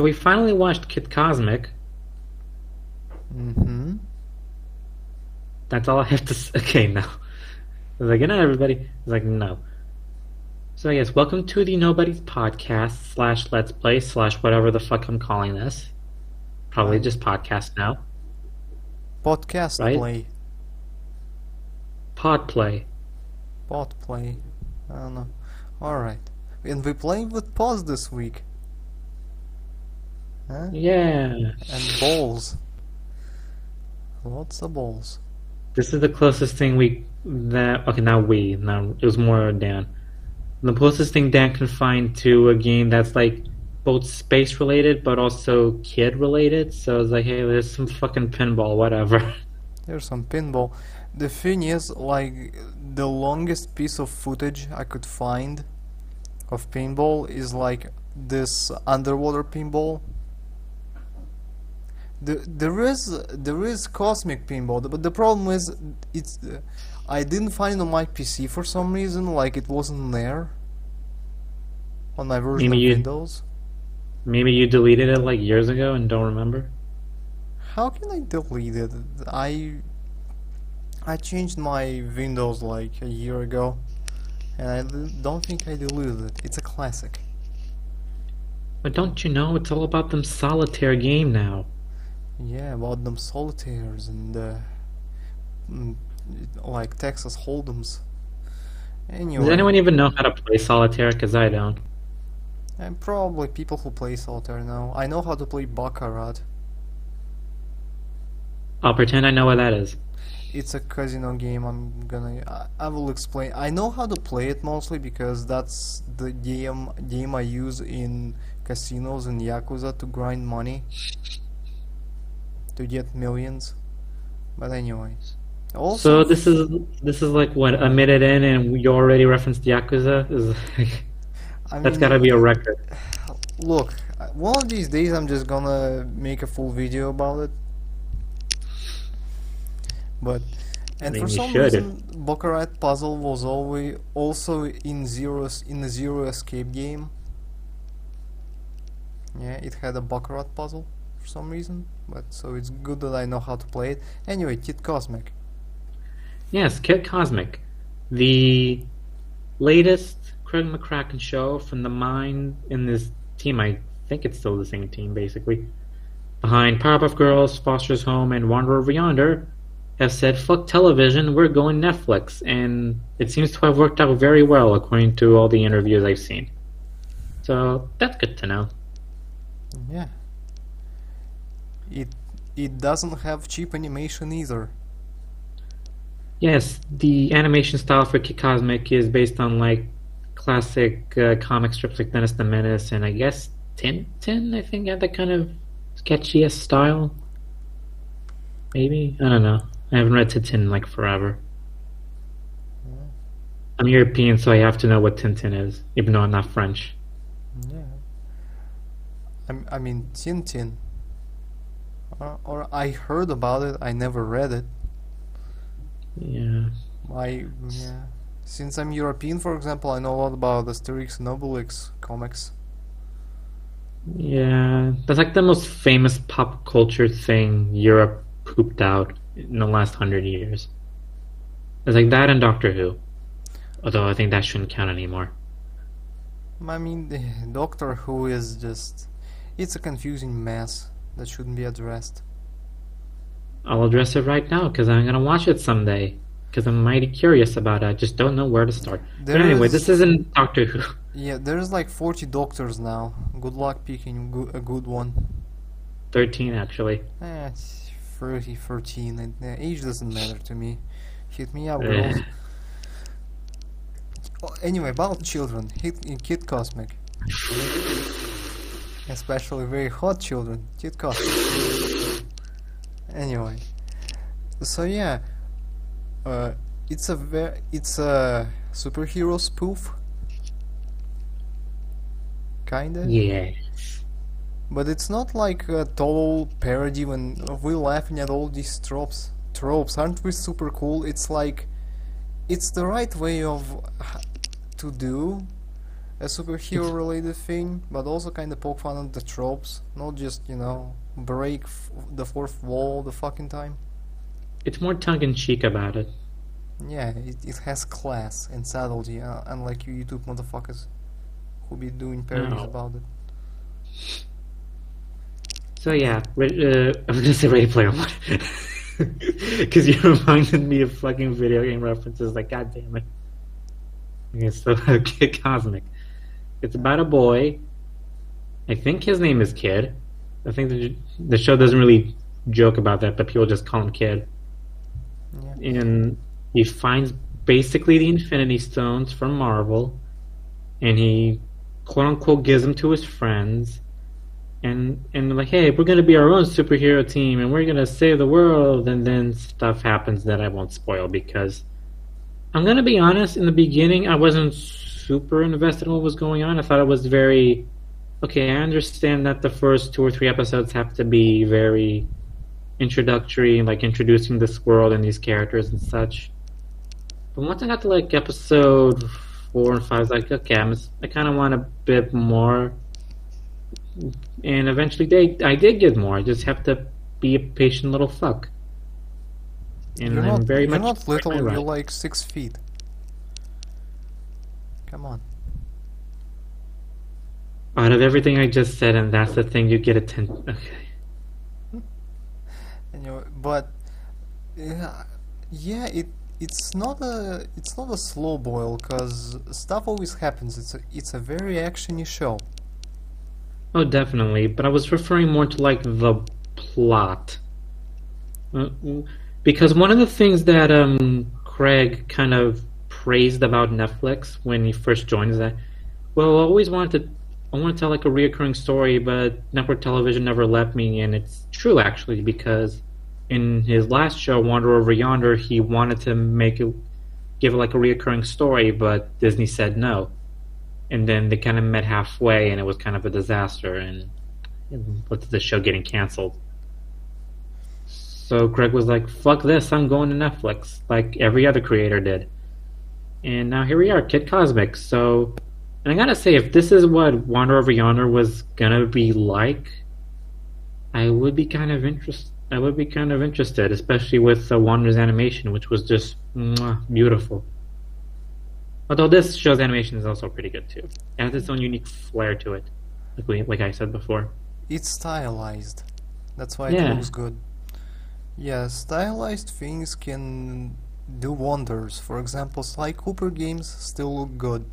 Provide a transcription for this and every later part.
So we finally watched Kid Cosmic. Mm-hmm. That's all I have to say. Okay, no. I was like, good night, everybody. I was like, no. So yes, welcome to the No Buddies Podcast slash Let's Play slash whatever the fuck I'm calling this. Probably Um, just podcast now. Podcast Right? play. Pod play. Pod play. I don't know. Alright. And we playing with pause this week. Huh? Yeah. And balls. Lots of balls. This is the closest thing we that okay now we now it was more Dan. The closest thing Dan can find to a game that's like both space related but also kid related. So it's like, hey, there's some fucking pinball, whatever. There's some pinball. The thing is, like, the longest piece of footage I could find of pinball is like this underwater pinball. The, there is there is cosmic pinball, but the problem is it's uh, I didn't find it on my PC for some reason. Like it wasn't there on my version Maybe of you- Windows. Maybe you deleted it like years ago and don't remember. How can I delete it? I I changed my Windows like a year ago, and I don't think I deleted it. It's a classic. But don't you know it's all about them solitaire game now? Yeah, about them solitaires and uh, mm, like Texas Hold'ems. Anyway, Does anyone even know how to play solitaire? Because I don't. and probably people who play solitaire know. I know how to play Baccarat. I'll pretend I know what that is. It's a casino game. I'm gonna. I, I will explain. I know how to play it mostly because that's the game game I use in casinos and yakuza to grind money to get millions. But anyways, also So this is this is like what a minute in and you already referenced Yakuza. Is like, I that's mean, got to be a record. Look, one of these days I'm just gonna make a full video about it. But and mean, for some should. reason, Baccarat puzzle was always also in zeros in the zero escape game. Yeah, it had a Baccarat puzzle for some reason, but so it's good that I know how to play it. Anyway, Kid Cosmic. Yes, Kid Cosmic, the latest Craig McCracken show from the mind in this team. I think it's still the same team, basically. Behind Powerpuff Girls, Foster's Home, and Wander Over Yonder, have said, "Fuck television, we're going Netflix," and it seems to have worked out very well, according to all the interviews I've seen. So that's good to know. Yeah. It it doesn't have cheap animation either. Yes, the animation style for Kid Cosmic is based on like classic uh, comic strips like Dennis the Menace and I guess Tintin. I think had that kind of sketchiest style. Maybe I don't know. I haven't read Tintin in like forever. I'm European, so I have to know what Tintin is, even though I'm not French. Yeah. I, I mean, Tintin. Or, or I heard about it, I never read it. Yeah. I, yeah. Since I'm European, for example, I know a lot about Asterix and Obelix comics. Yeah, that's like the most famous pop culture thing Europe pooped out in the last hundred years. It's like that and Doctor Who. Although I think that shouldn't count anymore. I mean, the Doctor Who is just. It's a confusing mess that shouldn't be addressed. I'll address it right now because I'm gonna watch it someday. Because I'm mighty curious about it. I just don't know where to start. There but anyway, is- this isn't Doctor Who. Yeah, there's like 40 doctors now. Good luck picking go- a good one. Thirteen actually. Eh, it's 30, 13. and, uh, age doesn't matter to me. Hit me up, Eh. girls. Oh, anyway, about children. Hit in Kid Cosmic. Especially very hot children. Kid Cosmic. Anyway. So yeah. Uh, it's a ver- it's a superhero spoof. Kinda. Yeah. But it's not like a total parody when we're laughing at all these tropes. Tropes aren't we super cool? It's like it's the right way of to do, a superhero related thing, but also kind of poke fun at the tropes, not just you know break f- the fourth wall the fucking time. It's more tongue in cheek about it. Yeah, it, it has class and subtlety, uh, unlike you YouTube motherfuckers who be doing parodies Oh. about it. So yeah, re- uh, I was gonna say Ready Player One because you reminded me of fucking video game references. Like, god damn it. Okay, so Cosmic. It's about a boy. I think his name is Kid. I think the the show doesn't really joke about that, but people just call him Kid. Yeah. and he finds basically the Infinity Stones from Marvel, and he quote unquote gives them to his friends, and and they're like, hey, we're gonna be our own superhero team, and we're gonna save the world, and then stuff happens that I won't spoil because I'm gonna be honest. In the beginning, I wasn't super invested in what was going on. I thought it was very okay. I understand that the first two or three episodes have to be very introductory, like introducing this world and these characters and such. But once I got to like episode four and five, I was like, okay, I'm, I kind of want a bit more. And eventually, they I did get more. I just have to be a patient little fuck. And you're I'm not, very you're much not little, you're like six feet. Come on. out of everything I just said, and that's the thing you get attention. Okay. Anyway, but yeah, yeah, it it's not a it's not a slow boil because stuff always happens. It's a it's a very actiony show. Oh, definitely. But I was referring more to like the plot, Uh, because one of the things that um Craig kind of praised about Netflix when he first joined that, well, I always wanted to. I want to tell like a reoccurring story, but network television never let me, and it's true actually because in his last show, Wander Over Yonder, he wanted to make it, give it like a reoccurring story, but Disney said no and then they kind of met halfway, and it was kind of a disaster, and to the show getting canceled. So Greg was like, "Fuck this! I'm going to Netflix," like every other creator did. And now here we are, Kid Cosmic. So, and I gotta say, if this is what Wander Over Yonder was gonna be like, I would be kind of interest. I would be kind of interested, especially with uh, Wander's animation, which was just mwah, beautiful. Although this show's animation is also pretty good too. It has its own unique flair to it, like we, like I said before. It's stylized. That's why Yeah. it looks good. Yeah, stylized things can do wonders. For example, Sly Cooper games still look good.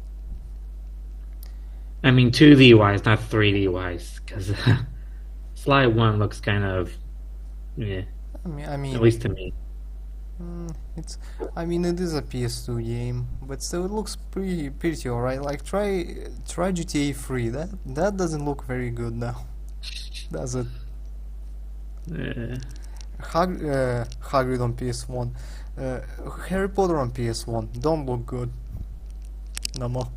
I mean, 2D wise, not 3D wise, because Sly One looks kind of, yeah, I mean, I mean, at least to me. Mm, it's. I mean, it is a PS2 game, but still, it looks pretty, pretty alright. Like, try, try GTA 3. That that doesn't look very good now, does it? Uh, Hag, uh, Hagrid on PS1, uh, Harry Potter on PS1. Don't look good. No more.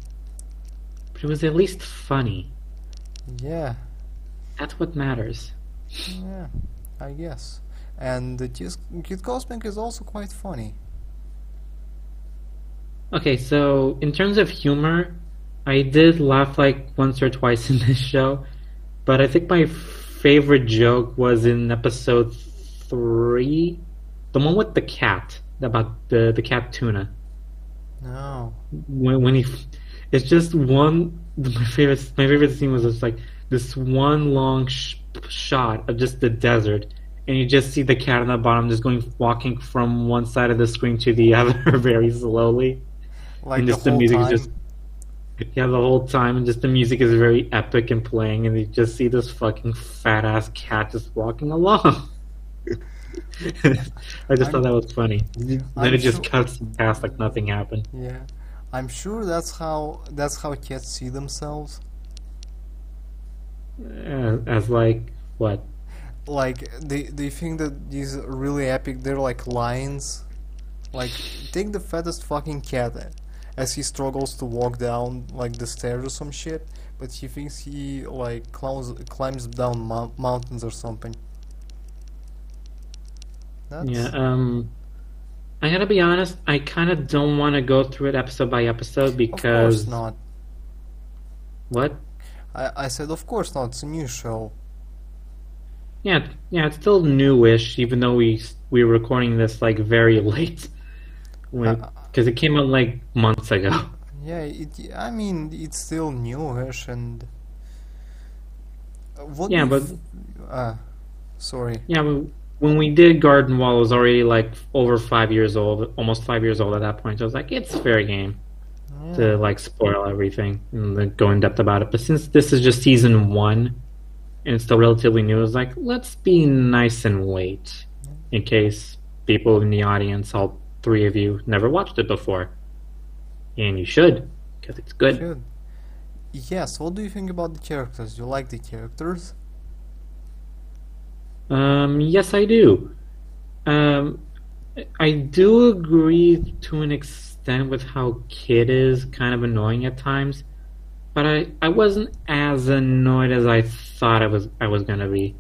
but it was at least funny. Yeah, That's what matters. yeah, I guess. And the Kid Kid Cosmic is also quite funny. Okay, so in terms of humor, I did laugh like once or twice in this show, but I think my favorite joke was in episode three, the one with the cat about the the cat tuna. No. When when he, it's just one. My favorite my favorite scene was just like this one long sh- shot of just the desert, and you just see the cat on the bottom just going walking from one side of the screen to the other very slowly Like and just the whole music time. is just yeah the whole time and just the music is very epic and playing and you just see this fucking fat ass cat just walking along i just thought that was funny then I'm it just sure- cuts past like nothing happened Yeah, I'm sure that's how that's how cats see themselves. Uh, as like what Like they they think that these are really epic. They're like lions. Like take the fattest fucking cat as he struggles to walk down like the stairs or some shit, but he thinks he like climbs climbs down mou- mountains or something. That's, yeah um i gotta be honest i kind of don't want to go through it episode by episode because. of course not. What? I, I said, of course not. It's a new show. Yeah, yeah, it's still newish, even though we we were recording this like very late, because it came out like months ago. Yeah, it. I mean, it's still newish and. uh, What Yeah, but- Ah, sorry. Yeah, we- when we did Garden Wall, it was already like over five years old, almost five years old at that point. So I was like, it's fair game Yeah. to like spoil everything and then go in depth about it. But since this is just season one and it's still relatively new, it's like let's be nice and wait in case people in the audience, all three of you, never watched it before, and you should because it's good. Should. Yes, what do you think about the characters? You like the characters? Um, yes, I do. Um, I do agree to an extent with how Kid is kind of annoying at times, but I, I wasn't as annoyed as I thought I was I was gonna be.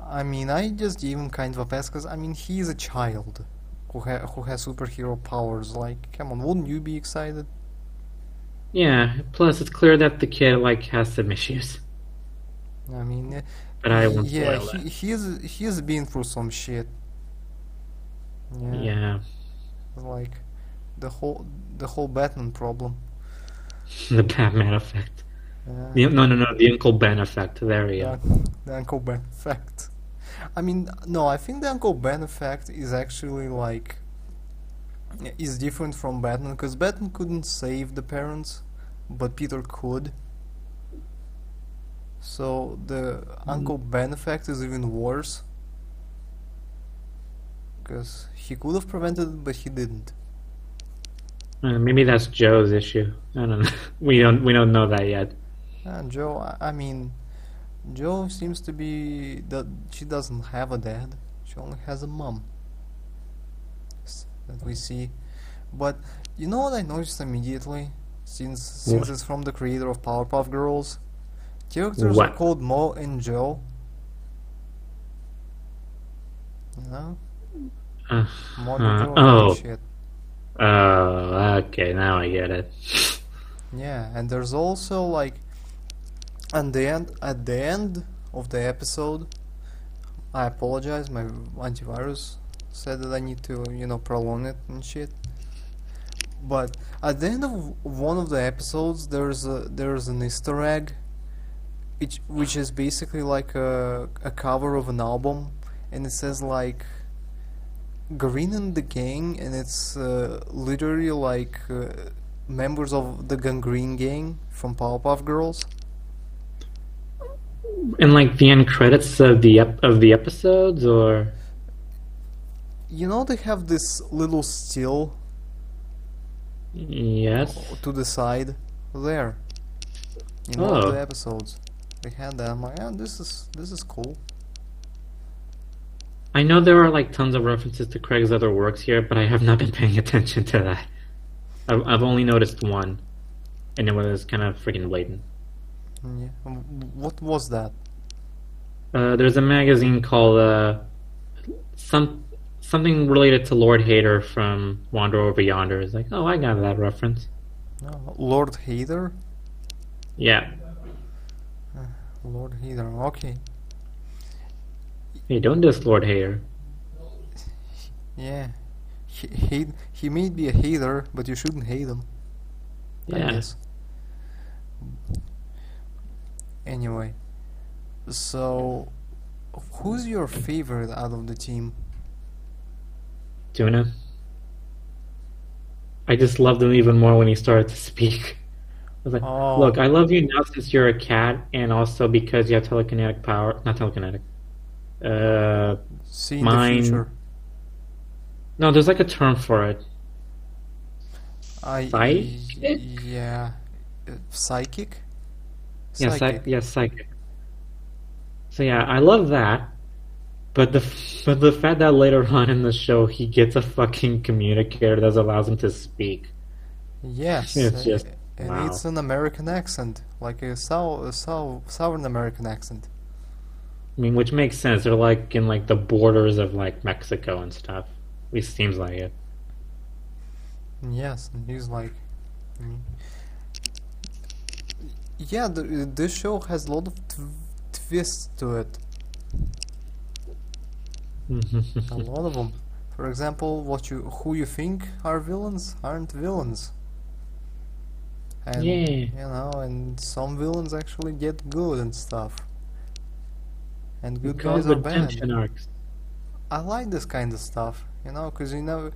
I mean, I just gave him kind of a pass because, I mean, he's a child who, ha- who has superhero powers. Like, come on, wouldn't you be excited? Yeah. Plus, it's clear that the kid like has some issues, I mean, but I won't yeah, spoil he, he's he's been through some shit. Yeah. Yeah. like the whole the whole Batman problem. The Batman effect. The, no, no, no. The Uncle Ben effect. There we go. The Uncle Ben effect. I mean, no, I think the Uncle Ben effect is actually like is different from Batman because Batman couldn't save the parents, but Peter could. So the Uncle Ben effect is even worse because he could have prevented it, but he didn't. Uh, maybe that's Joe's issue. I don't know. We don't we don't know that yet. And Joe, I- I mean, Joe seems to be that she doesn't have a dad. She only has a mom. That we see, but you know what I noticed immediately, since since it's from the creator of Powerpuff Girls, characters What? are called Mo and Joe. You know, Uh, Mo and uh, Joe oh, shit. oh, okay. Now I get it. Yeah, and there's also like at the end at the end of the episode I apologize, my antivirus said that I need to, you know, prolong it and shit. But at the end of one of the episodes there's a there's an Easter egg which which is basically like a a cover of an album and it says like Green and the Gang and it's uh, literally like uh, members of the Gangrene Gang from Powerpuff Girls. In like the end credits of the ep- of the episodes, or You know they have this little still yes, to the side there in Oh. the episodes. They had that. I'm like, yeah, this is this is cool. I know there are like tons of references to Craig's other works here, but I have not been paying attention to that. I've, I've only noticed one, and it was kind of freaking blatant. Yeah. Um, What was that? Uh, there's a magazine called uh, some something related to Lord Hater from Wander Over Yonder. It's like, oh, I got that reference. No, Lord Hader. Yeah. Lord Hader. Okay. Hey, don't diss Lord Hater. Yeah. He he, he may be a hater, but you shouldn't hate him. I Yeah. Anyway, so who's your favorite out of the team? Tuna. I just loved him even more when he started to speak. I was like, Oh. look, I love you now since you're a cat, and also because you have telekinetic power. Not telekinetic. Uh, See in Mine- the no, there's like a term for it. I Psychic? yeah, Uh, psychic. Yeah, psych- Psychic. yeah, psychic. So yeah, I love that. But the but the fact that later on in the show he gets a fucking communicator that allows him to speak. Yes, It's just- and wow. it's an American accent, like a sou- a sou- Southern American accent. I mean, which makes sense. They're like in like the borders of like Mexico and stuff. At least seems like it. Yes, and he's like, mm. yeah, the, this show has a lot of tw- twists to it. A lot of them. For example, what you who you think are villains aren't villains. And Yeah. you know, and some villains actually get good and stuff. And good Called guys are bad. arcs. I like this kind of stuff, you know, because you know,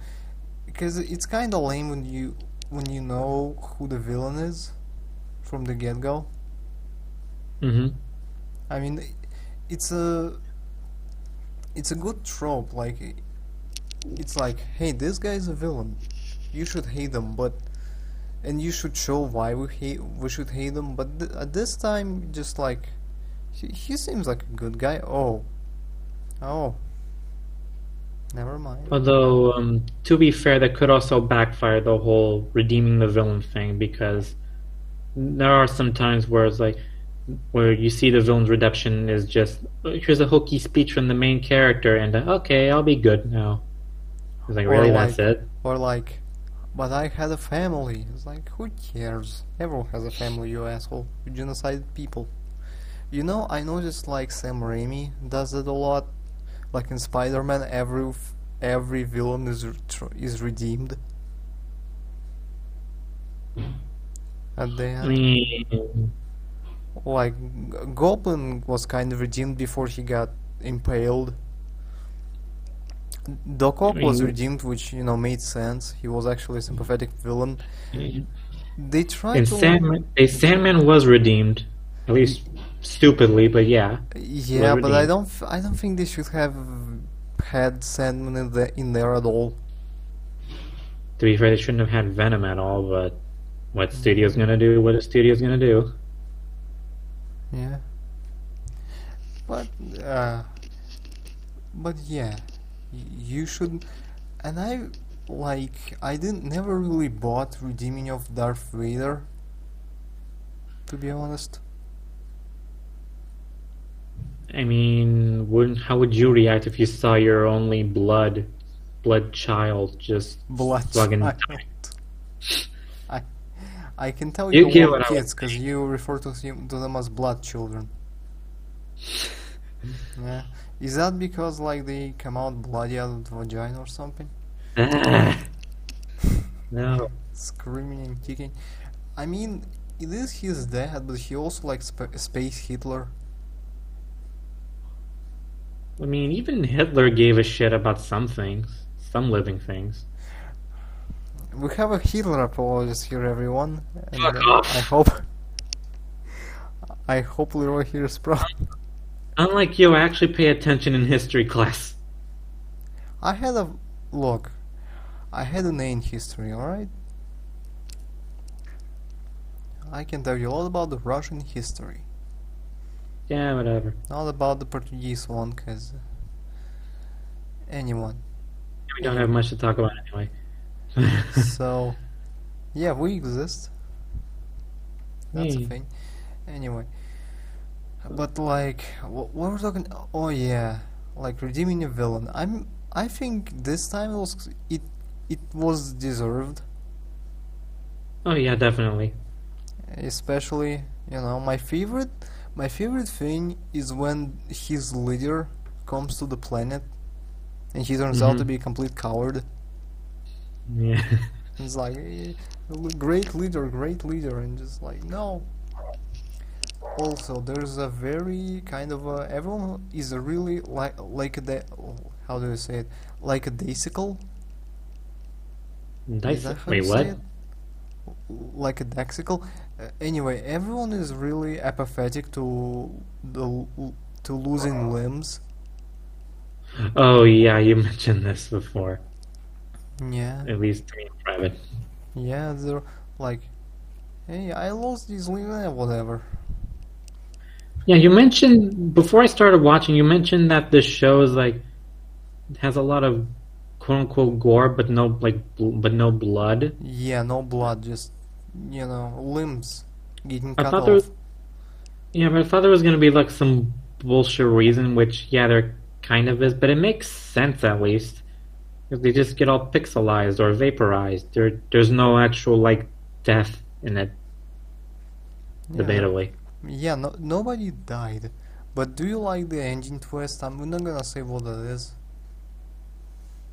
because it's kind of lame when you when you know who the villain is from the get go. hmm I mean, it's a it's a good trope. Like, it's like, hey, this guy's a villain. You should hate him, but and you should show why we hate we should hate him. But th- at this time, just like he, he seems like a good guy. Oh, oh, never mind. Although, um, to be fair, that could also backfire the whole redeeming the villain thing because there are some times where it's like where you see the villain's redemption is just "Oh, here's a hokey speech from the main character and uh, okay, I'll be good now. It's like Or really like- that's it. Or like, but I had a family. It's like, who cares? Everyone has a family, you asshole. You genocide people. You know, I noticed like Sam Raimi does it a lot. Like in Spider-Man, every every villain is re- is redeemed. At the end, mm. like Goblin was kind of redeemed before he got impaled. Doc Ock was redeemed, which you know made sense. He was actually a sympathetic villain. They tried and to Sandman, a Sandman was redeemed, at least stupidly, but yeah. Yeah, but I don't. I don't think they should have had Sandman in, the, in there at all. To be fair, they shouldn't have had Venom at all, but what studio's gonna do? What a studio's gonna do? Yeah. But uh, but yeah, you should. And I like. I didn't never really bought redeeming of Darth Vader. To be honest. I mean, wouldn't how would you react if you saw your only blood, blood child just Blood fucking child. I I can tell You you, what kids because you refer to to them as blood children. Yeah. Is that because like they come out bloody out of the vagina or something? No. Screaming and kicking. I mean, it is his dad, but he also like sp- space Hitler. I mean, even Hitler gave a shit about some things, some living things. We have a Hitler apologist here, everyone. And uh. I hope. I hope Leroy hears pro. Unlike you, I actually pay attention in history class. I had a look. I had an A in history, alright? I can tell you a lot about the Russian history, Yeah, whatever. not about the Portuguese one, cause anyone. We don't have much to talk about anyway. so, yeah, we exist. That's a thing. Anyway, but like, what, what we're talking? Oh yeah, like redeeming a villain. I'm. I think this time it was it. It was deserved. oh yeah, definitely. especially you know my favorite my favorite thing is when his leader comes to the planet and he turns out to Mhm. be a complete coward Yeah. it's like eh, great leader great leader and just like no also there's a very kind of a everyone is a really like like a how do you say it like a daisical Is Dice- Wait, what? it? Like a dexical. Uh, anyway, everyone is really apathetic to the to losing limbs. Oh yeah, you mentioned this before. Yeah, At least in private. yeah, they're like, hey, I lost these limbs, eh, whatever. Yeah, you mentioned before I started watching. You mentioned that this show is like has a lot of quote unquote gore, but no like but no blood. Yeah, no blood, just you know, limbs getting I cut thought off. there was yeah, but I thought there was gonna be like some bullshit reason, which yeah, there kind of is, but it makes sense at least. 'Cause They just get all pixelized or vaporized. There, there's no actual like death in it. Yeah. debatably. Yeah, no, nobody died. But do you like the ending twist? I'm not gonna say what it is.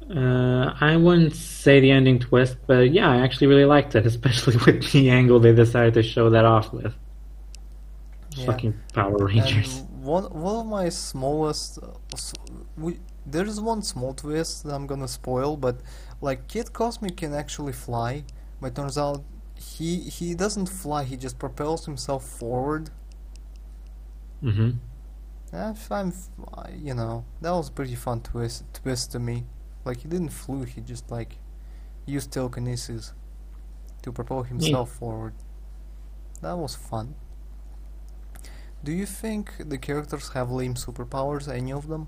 Uh, I wouldn't say the ending twist, but yeah, I actually really liked it, especially with the angle they decided to show that off with. Yeah. Fucking Power Rangers. And one one of my smallest, uh, we, there's one small twist that I'm gonna spoil, but like Kid Cosmic can actually fly, but turns out he he doesn't fly. He just propels himself forward. Hmm I find, uh, you know, that was pretty fun twist twist to me. Like he didn't flew, he just like used telekinesis to propel himself forward. That was fun. Do you think the characters have lame superpowers? Any of them?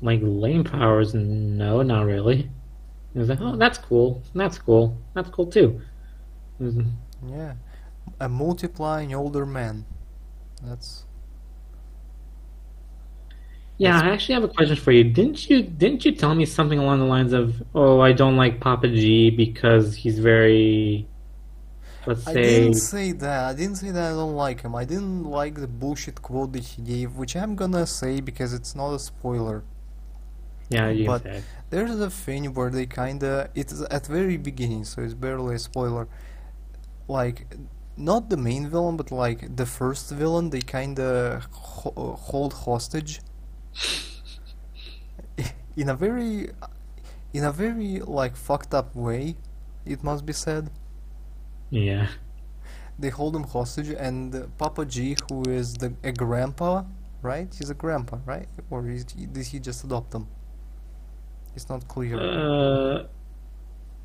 Like lame powers, no, not really. It was like, oh, that's cool. That's cool. That's cool too. Was- Yeah, a multiplying older man. That's Yeah, That's- I actually have a question for you. Didn't you didn't you tell me something along the lines of, "Oh, I don't like Papa G because he's very, let's say I didn't say that. I didn't say that I don't like him. I didn't like the bullshit quote that he gave, which I'm gonna say because it's not a spoiler. yeah, you but- said, There's a thing where they kinda it's at very beginning, so it's barely a spoiler. Like not the main villain, but like the first villain, they kinda ho- hold hostage in a very, in a very like fucked up way. It must be said. yeah, They hold him hostage, and Papa G, who is the a grandpa, right? He's a grandpa, right? Or is, did he just adopt him? It's not clear. uh,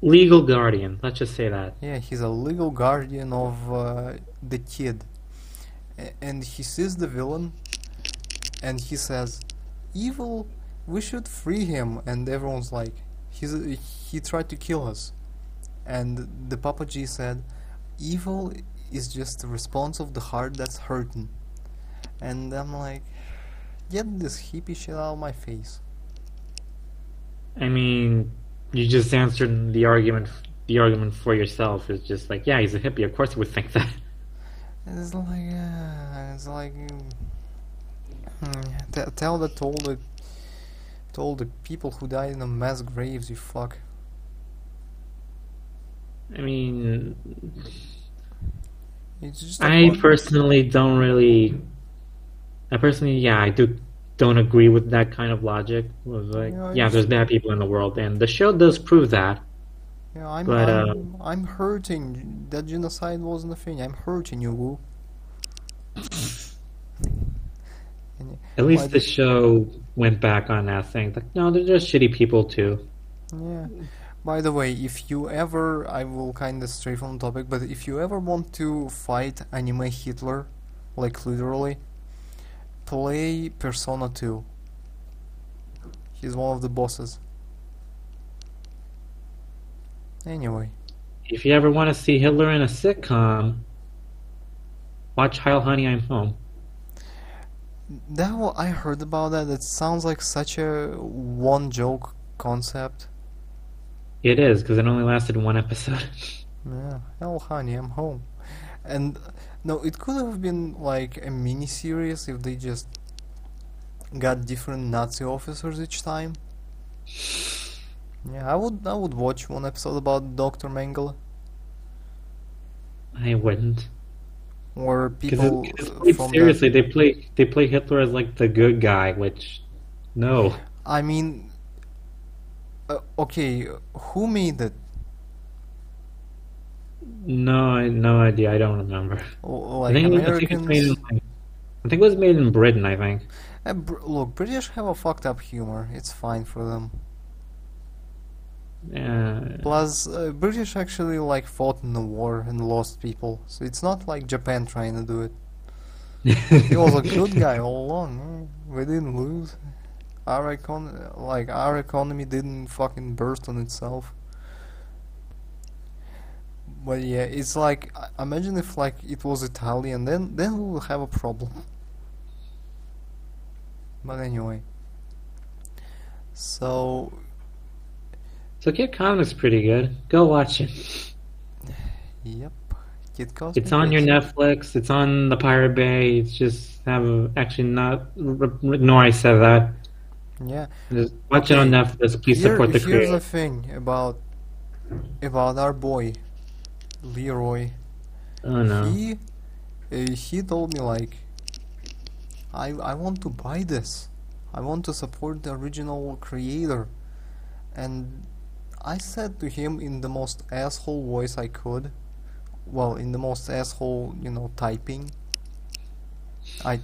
legal guardian. Let's just say that. Yeah, he's a legal guardian of uh, the kid. A- And he sees the villain and he says, Evil, we should free him. And everyone's like, he's he tried to kill us. And the Papa G said, Evil is just the response of the heart that's hurting. And I'm like, get this hippie shit out of my face. I mean, you just answered the argument. The argument for yourself is just like, yeah, he's a hippie. Of course, he would think that. It's like, uh, it's like, mm, mm, t- tell that to all the, to all the people who died in the mass graves, you fuck. I mean, It's just a I personally don't really. I personally, yeah, I do don't agree with that kind of logic. Was like, Yeah, there's bad people in the world, and the show does prove that. Yeah, I'm, but, uh, I'm, I'm hurting. That genocide wasn't a thing. I'm hurting you. And- At least the show went back on that thing. Like, no, they're just shitty people too. Yeah. By the way, if you ever, I will kind of stray from the topic, but if you ever want to fight anime Hitler, like literally, play Persona 2. He's one of the bosses. Anyway, If you ever want to see Hitler in a sitcom, watch Heil Honey, I'm Home. that I heard about that. It sounds like such a one joke concept. It is because it only lasted one episode. Yeah, hell, honey, I'm home. And no, it could have been like a mini series if they just got different Nazi officers each time. Yeah, I would I would watch one episode about Dr. Mengele I wouldn't. or people quite from seriously, they play they play Hitler as like the good guy, which no. I mean, uh, okay, who made it? No, I- no idea. I don't remember. L- I Like think, it was- I think it's made in. Like, I think it was made in Britain. I think. Uh, br- look, British have a fucked up humor. It's fine for them. Yeah. Plus, uh, British actually like fought in the war and lost people, so it's not like Japan trying to do it. He was a good guy all along. We didn't lose. Our econ like our economy didn't fucking burst on itself. But yeah, it's like imagine if like it was Italian, then then we will have a problem. But anyway, so So Kid Comic's pretty good. Go watch it. Yep. Kid Cosmic. It's on your Netflix. It's on the Pirate Bay. It's just have actually not. Ignore I said that. Yeah. Just watch it on Netflix. Please Here- support the here's creator. the thing about about our boy Leroy. Oh no. He uh, he told me like I I want to buy this. I want to support the original creator. And I said to him in the most asshole voice I could. Well, in the most asshole, you know, typing. I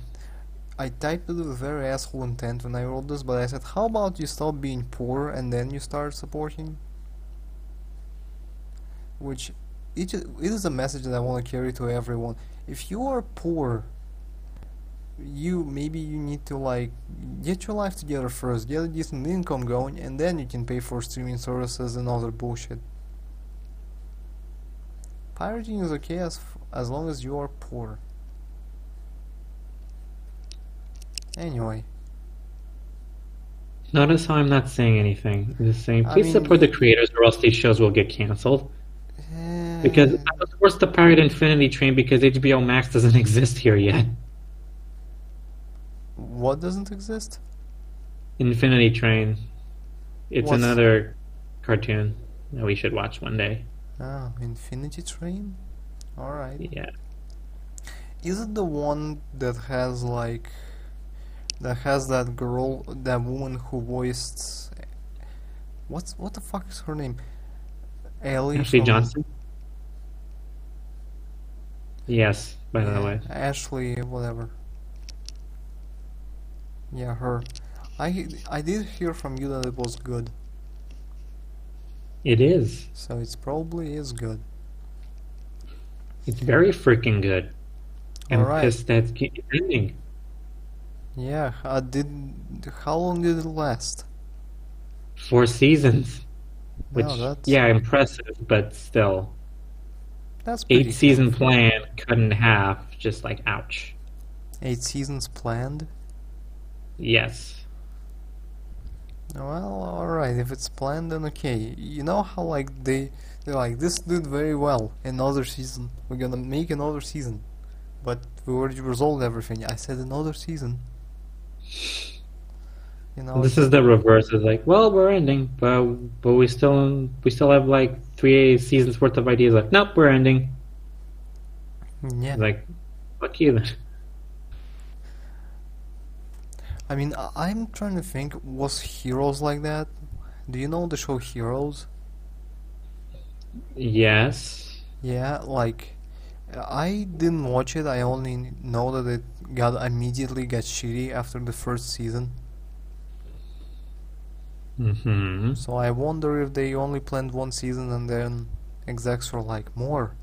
I typed it with very asshole intent when I wrote this, but I said, how about you stop being poor and then you start supporting? Which it, it is a message that I want to carry to everyone. If you are poor, you maybe you need to like get your life together first, get a decent income going, and then you can pay for streaming services and other bullshit. Pirating is okay as f- as long as you are poor. Anyway, Notice how I'm not saying anything. I'm just saying, I please mean, support the creators, or else these shows will get canceled. Because I was forced to pirate Infinity Train because HBO Max doesn't exist here yet. what doesn't exist? Infinity Train. It's What's- another cartoon that we should watch one day. Ah, Infinity Train. All right. Yeah. Is it the one that has like that has that girl, that woman who voiced what's what the fuck is her name? Ellie Ashley from- Johnson. Yes, by the way. Ashley, whatever. Yeah, her. I I did hear from you that it was good, It is. so it's probably is good. It's very freaking good. I'm Alright. pissed that ending. Yeah, I did. How long did it last? Four seasons. Which, No, that's yeah, impressive, but still. That's Eight season plan cut in half. Just like, ouch. Eight seasons planned. Yes. Well, alright, if it's planned then okay. You know how like they they're like this did very well. Another season. We're gonna make another season. But we already resolved everything. I said another season. You know this is the reverse. It's like, well, we're ending, but but we still we still have like three seasons worth of ideas Like, Nope, we're ending. yeah. Like, fuck you then. I mean I'm trying to think was Heroes like that? Do you know the show Heroes? Yes. Yeah, like I didn't watch it. I only know that it got immediately got shitty after the first season. Hmm So I wonder if they only planned one season and then execs were like more.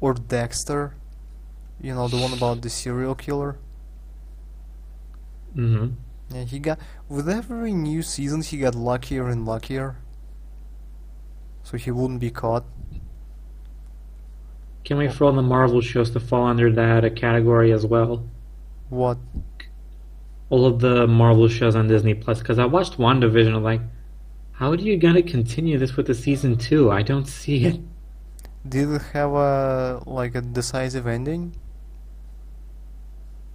Or Dexter, you know the one about the serial killer. hmm Yeah, he got with every new season he got luckier and luckier. So he wouldn't be caught. Can we throw the Marvel shows to fall under that category as well. What? All of the Marvel shows on Disney Plus. Because I watched WandaVision. I'm like, how are you gonna continue this with the season two? I don't see it. Did it have a like a decisive ending?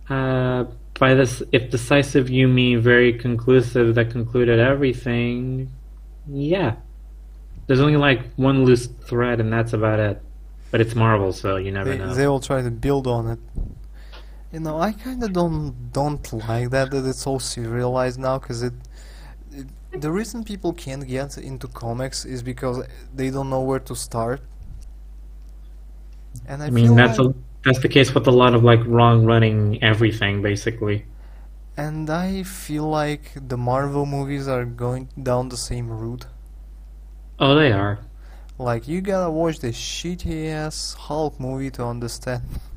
Uh, by this, if decisive you mean very conclusive that concluded everything, yeah. There's only like one loose thread, and that's about it. But it's Marvel, so you never They know. they will try to build on it. You know, I kind of don't don't like that that it's so serialized now because it, it. The reason people can't get into comics is because they don't know where to start. And I, I mean, feel that's like, a, that's the case with a lot of like wrong running everything, basically. and I feel like the Marvel movies are going down the same route. Oh, they are. Like you gotta watch the shitty ass Hulk movie to understand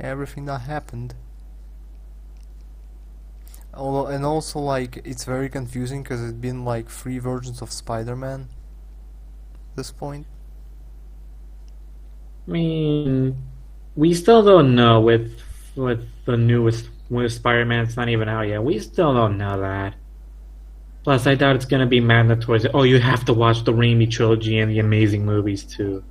everything that happened. Although, and also like it's very confusing because it's been like three versions of Spider-Man. This point, I mean, we still don't know with with the newest with Spider-Man. It's not even out yet. We still don't know that. Plus, I doubt it's to be mandatory. Oh, you have to watch the Raimi trilogy and the Amazing movies too.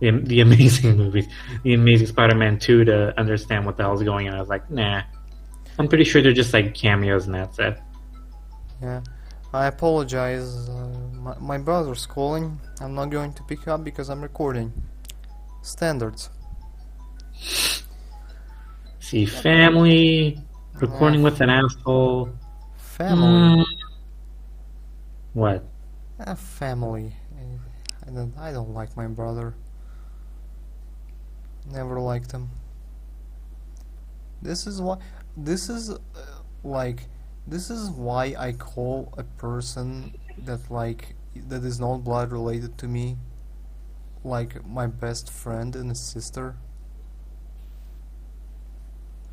The, the Amazing movies, the Amazing Spider-Man two to understand what the hell's going on. I was like, nah. I'm pretty sure they're just like cameos and that's it. Yeah. I apologize. Uh, my, my brother's calling. I'm not going to pick up because I'm recording. Standards. See, family, recording with an asshole. Family. Mm. What? Ah, family. I don't. I don't like my brother. Never liked him. This is why. This is uh, like. This is why I call a person that like that is not blood related to me, like my best friend and sister.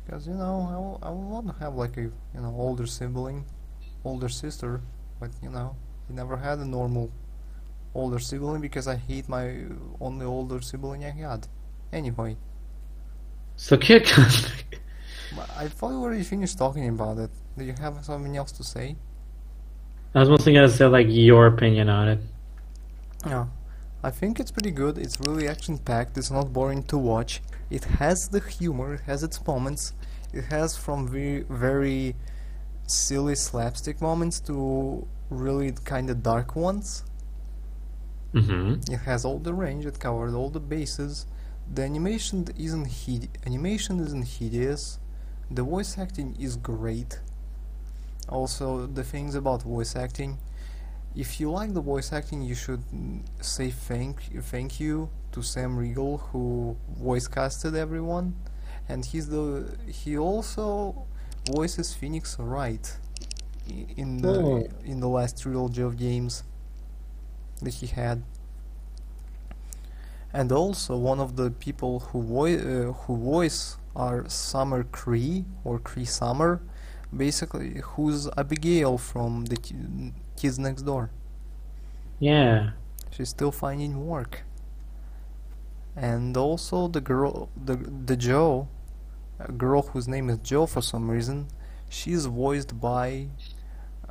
Because you know, I, I want to have like a you know older sibling, older sister, but you know, I never had a normal older sibling because I hate my only older sibling I had. Anyway, So, Kid I thought we already finished talking about it. Do you have something else to say? I was mostly gonna say like your opinion on it. Yeah, I think it's pretty good. It's really action packed. It's not boring to watch. It has the humor. It has its moments. It has from very very silly slapstick moments to really kind of dark ones. Mm-hmm. It has all the range. It covered all the bases. The animation isn't animation isn't hideous. The voice acting is great. Also, the things about voice acting. If you like the voice acting, you should say thank thank you to Sam Riegel who voice casted everyone, and he's the he also voices Phoenix Wright in the Oh. in the last trilogy of games that he had and also one of the people who voi- uh, who voice are Summer Cree or Cree Summer, basically who's Abigail from the Ki- Kids Next Door. Yeah. She's still finding work. And also the girl, the the Jo, a girl whose name is Jo for some reason, she's voiced by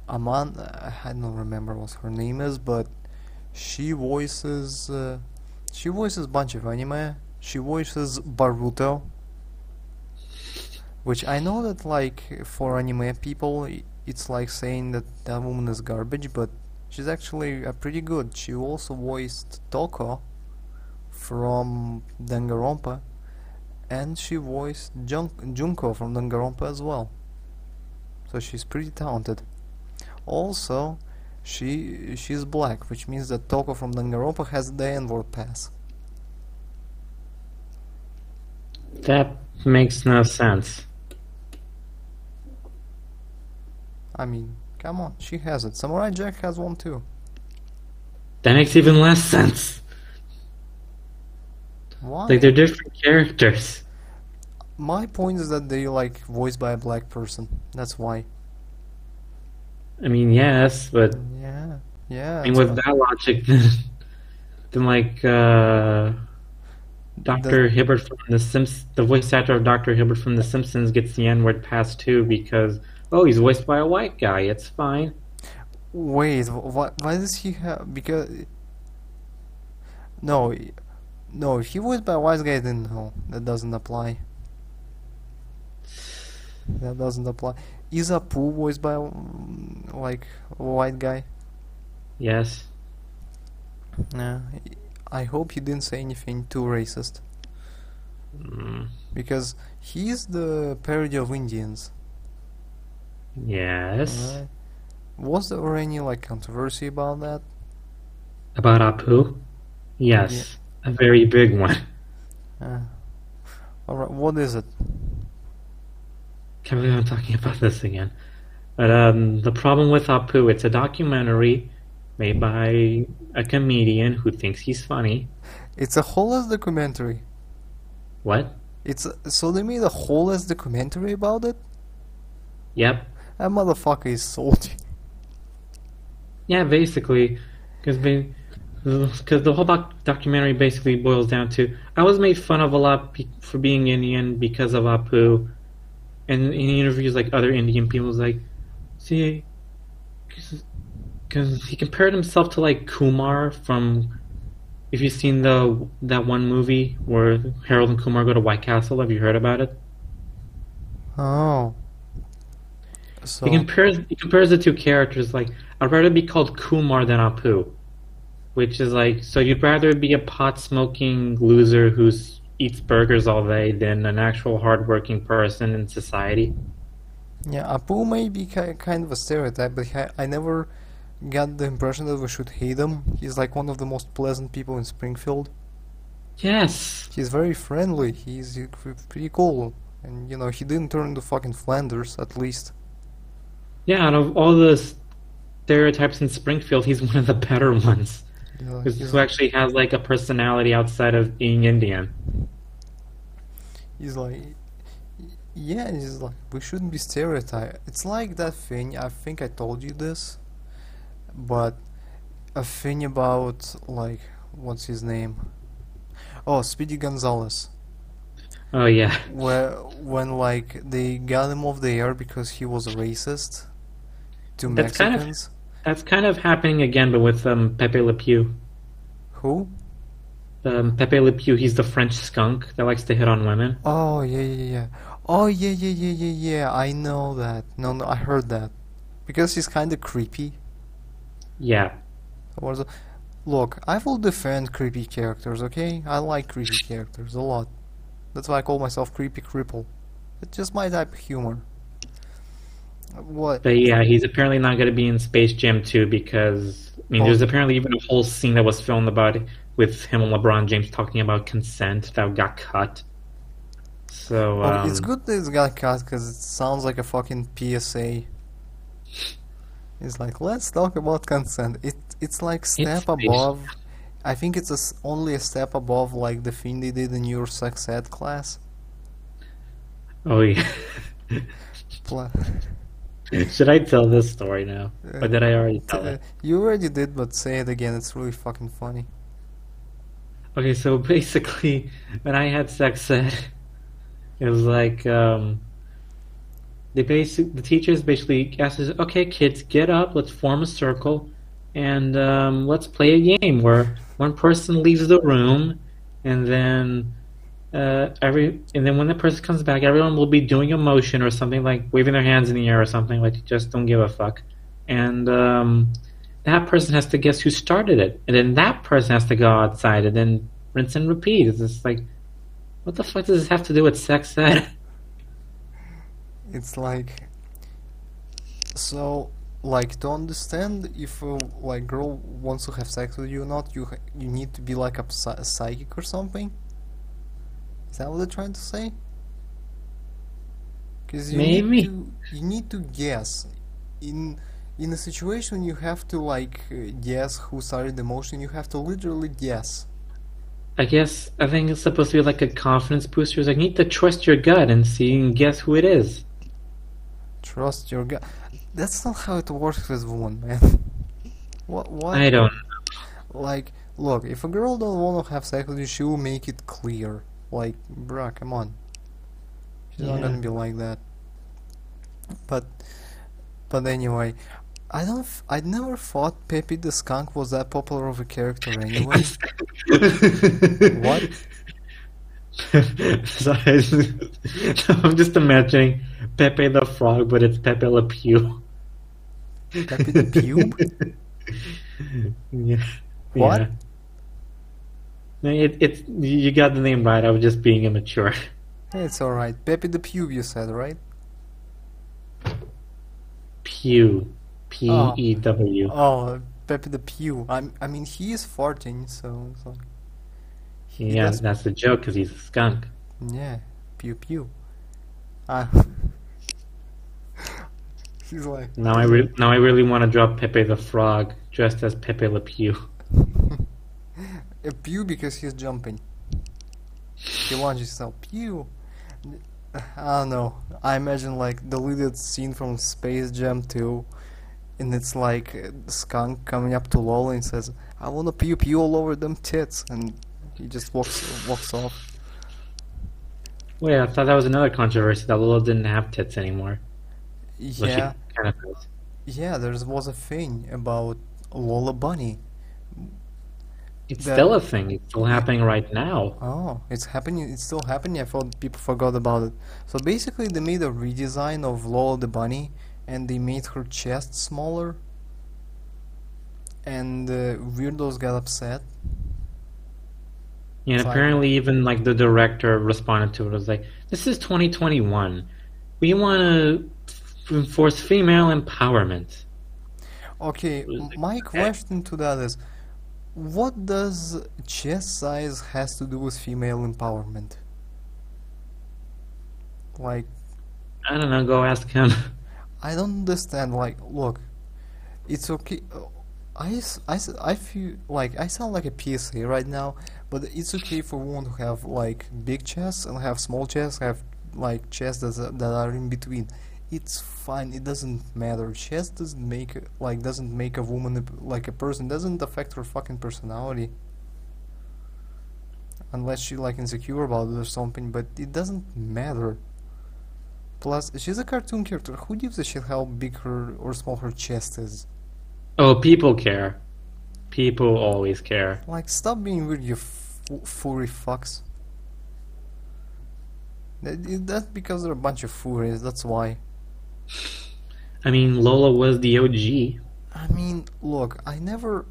Aman. I don't remember what her name is, but she voices. Uh, she voices a bunch of anime. She voices Boruto, which I know that like for anime people, it's like saying that that woman is garbage, but she's actually uh, pretty good. She also voiced Toko from Danganronpa, and she voiced Jun- Junko from Danganronpa as well. So she's pretty talented. Also, she she's black, which means that Toko from Danganronpa has the N-word pass. That makes no sense. I mean, come on, she has it. Samurai Jack has one too. That makes even less sense. Why? Like they're different characters. My point is that they like voiced by a black person. That's why. I mean, yes, but Yeah, yeah. I mean, with that logic, then, then like uh, Doctor Hibbert from the Simps, the voice actor of Doctor Hibbert from The Simpsons gets the N-word pass too because oh, he's voiced by a white guy. It's fine. Wait, wh- why, why does he have? Because no, no. If he was by a white guy, then no, that doesn't apply. That doesn't apply. Is a Apu voiced by mm, like a white guy? Yes. Yeah. I hope he didn't say anything too racist Mm, because he's the parody of Indians. yes. Right? Was there any like controversy about that? About Apu? Yes. A very big one. Uh, Alright, what is it? Can't believe I'm talking about this again. But um, the problem with Apu, it's a documentary made by a comedian who thinks he's funny. It's a whole ass documentary. What? It's so they made a whole ass documentary about it. Yep. That motherfucker is salty. Yeah, basically, because because the whole doc- documentary basically boils down to I was made fun of a lot for being Indian because of Apu, and in interviews like other Indian people was like, see, because he compared himself to like Kumar from. If you've seen the that one movie where Harold and Kumar go to White Castle, have you heard about it? Oh. So He compares he compares the two characters like I'd rather be called Kumar than Apu, which is like so you'd rather be a pot smoking loser who eats burgers all day than an actual hardworking person in society. yeah, Apu may be ki- kind of a stereotype, but I, I never got the impression that we should hate him. He's like one of the most pleasant people in Springfield. Yes, He's very friendly. He's pretty cool, and you know he didn't turn into fucking Flanders at least. yeah. Out of all the stereotypes in Springfield, he's one of the better ones. Who's- Who actually has like a personality outside of being Indian. he's like, yeah, he's like we shouldn't be stereotyped. It's like that thing. I think I told you this, but a thing about like what's his name? Oh, Speedy Gonzales. Oh yeah, where when like they got him off the air because he was a racist to That's kind of- Mexicans. That's kind of happening again, but with um, Pepe Le Pew. Who? Um, Pepe Le Pew, he's the French skunk that likes to hit on women. Oh yeah yeah yeah. Oh yeah yeah yeah yeah yeah. I know that. No no, I heard that because he's kind of creepy. Yeah, Look, I will defend creepy characters. Okay, I like creepy characters a lot. That's why I call myself Creepy Cripple. It's just my type of humor. What? but yeah, he's apparently not going to be in Space Jam 2 because I mean, Oh. there's apparently even a whole scene that was filmed about it with him and LeBron James talking about consent that got cut. So um, it's good that it's got cut because it sounds like a fucking PSA. It's like let's talk about consent. It it's like step It's- above. I think it's a only a step above like the thing they did in your sex ed class. Oh yeah. Pla- Should I tell this story now, or did I already tell Uh, it? you already did, but say it again. It's really fucking funny. Okay, so basically, when I had sex ed, it was like um, they basic the teachers basically asked us, "Okay, kids, get up. Let's form a circle, and um, let's play a game where one person leaves the room, and then uh, every and then when the person comes back, everyone will be doing a motion or something like waving their hands in the air or something like just don't give a fuck, and um, that person has to guess who started it, and then that person has to go outside, and then rinse and repeat. It's just like, what the fuck does this have to do with sex ed? It's like so like to understand if a like girl wants to have sex with you or not, you you need to be like a, psychic or something. Is that what they're trying to say? Because you Maybe. need to you need to guess in in a situation you have to like uh, guess who started the motion. You have to literally guess. I guess I think it's supposed to be like a confidence booster. It's like, you need to trust your gut and see and guess who it is. Trust your gut. That's not how it works with women, man. What what? I don't. Like, look, if a girl don't want to have sex with you, she will make it clear. Like, bruh, come on. She's not gonna be like that. But, but anyway, I don't. F- I never thought Pepe the Skunk was that popular of a character anyway. What? Sorry, I'm just imagining Pepe the Frog, but it's Pepe Le Pew. Pepe the Pew? yeah. What? Yeah. No, It, it's you got the name right. I was just being immature. It's alright. Pepe the Pew, you said, right? Pew, P E W. Oh, Pepe the Pew. I, I mean, he is farting, so like, he Yeah, does- that's the joke because he's a skunk. yeah, pew pew. Ah. He's like, Now I re- now I really want to drop Pepe the Frog dressed as Pepe Le Pew. a pew because he's jumping. He launches himself. Pew. I don't know. I imagine like the deleted scene from Space Jam 2, and it's like uh, skunk coming up to Lola and says, "I want to pew pew all over them tits," and he just walks walks off. Wait, I thought that was another controversy that Lola didn't have tits anymore. Yeah, kind of yeah, there was a thing about Lola Bunny. It's The- still a thing. It's still happening right now. Oh, it's happening. It's still happening. I thought people forgot about it. So basically, they made a redesign of Lola the bunny, and they made her chest smaller. And uh, Weirdos got upset. And apparently, even like the director responded to it. Was like, "This is 2021. We want to enforce female empowerment." Okay, my question to that is, what does chest size has to do with female empowerment? Like, I don't know. Go ask him. I don't understand. Like, look, it's okay. I, I, I, s- I, s- I feel like I sound like a PSA right now, but it's okay for women to have like big chests and have small chests, have like chests that that are in between. It's fine. It doesn't matter. Chest doesn't make a- like doesn't make a woman like a person. Doesn't affect her fucking personality. Unless she like insecure about it or something, but it doesn't matter. Plus, she's a cartoon character. Who gives a shit how big her or small her chest is? Oh, people care. People always care. Like, stop being weird, you f- furry fucks. That, that's because they're a bunch of furries, that's why. I mean, Lola was the OG. I mean, look, I never.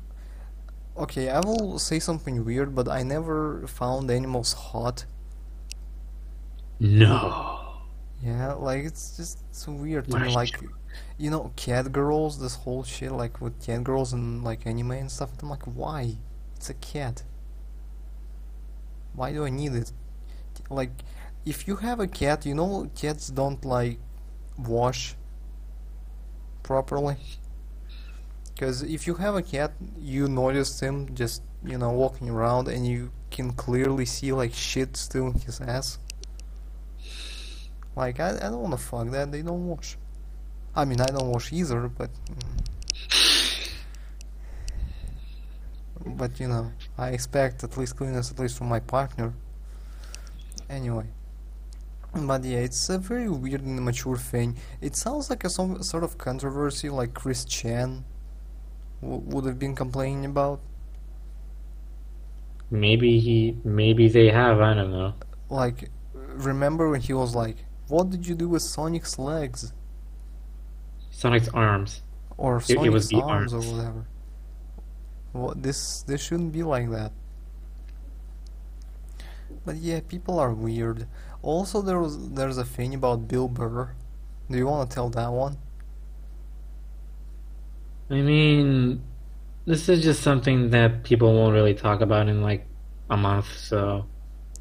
Okay, I will say something weird, but I never found animals hot. No. Yeah, like, it's just so weird to me. Like, you know, cat girls, this whole shit, like, with cat girls and, like, anime and stuff. I'm like, why? It's a cat. Why do I need it? Like, if you have a cat, you know, cats don't, like, wash properly. Because if you have a cat, you notice him just, you know, walking around and you can clearly see, like, shit still in his ass. Like, I, I don't want to fuck that, they don't wash. I mean, I don't wash either, but. mm. But, you know, I expect at least cleanness, at least from my partner. Anyway. But yeah, it's a very weird and immature thing. It sounds like a some sort of controversy like Chris Chan w- would have been complaining about. Maybe he. Maybe they have. I don't know. Like, remember when he was like, What did you do with Sonic's legs? Sonic's arms. Or It- it was Sonic's the arms or whatever. What this this shouldn't be like that. But yeah, people are weird. Also, there was there's a thing about Bill Burr. Do you want to tell that one? I mean, this is just something that people won't really talk about in like a month. So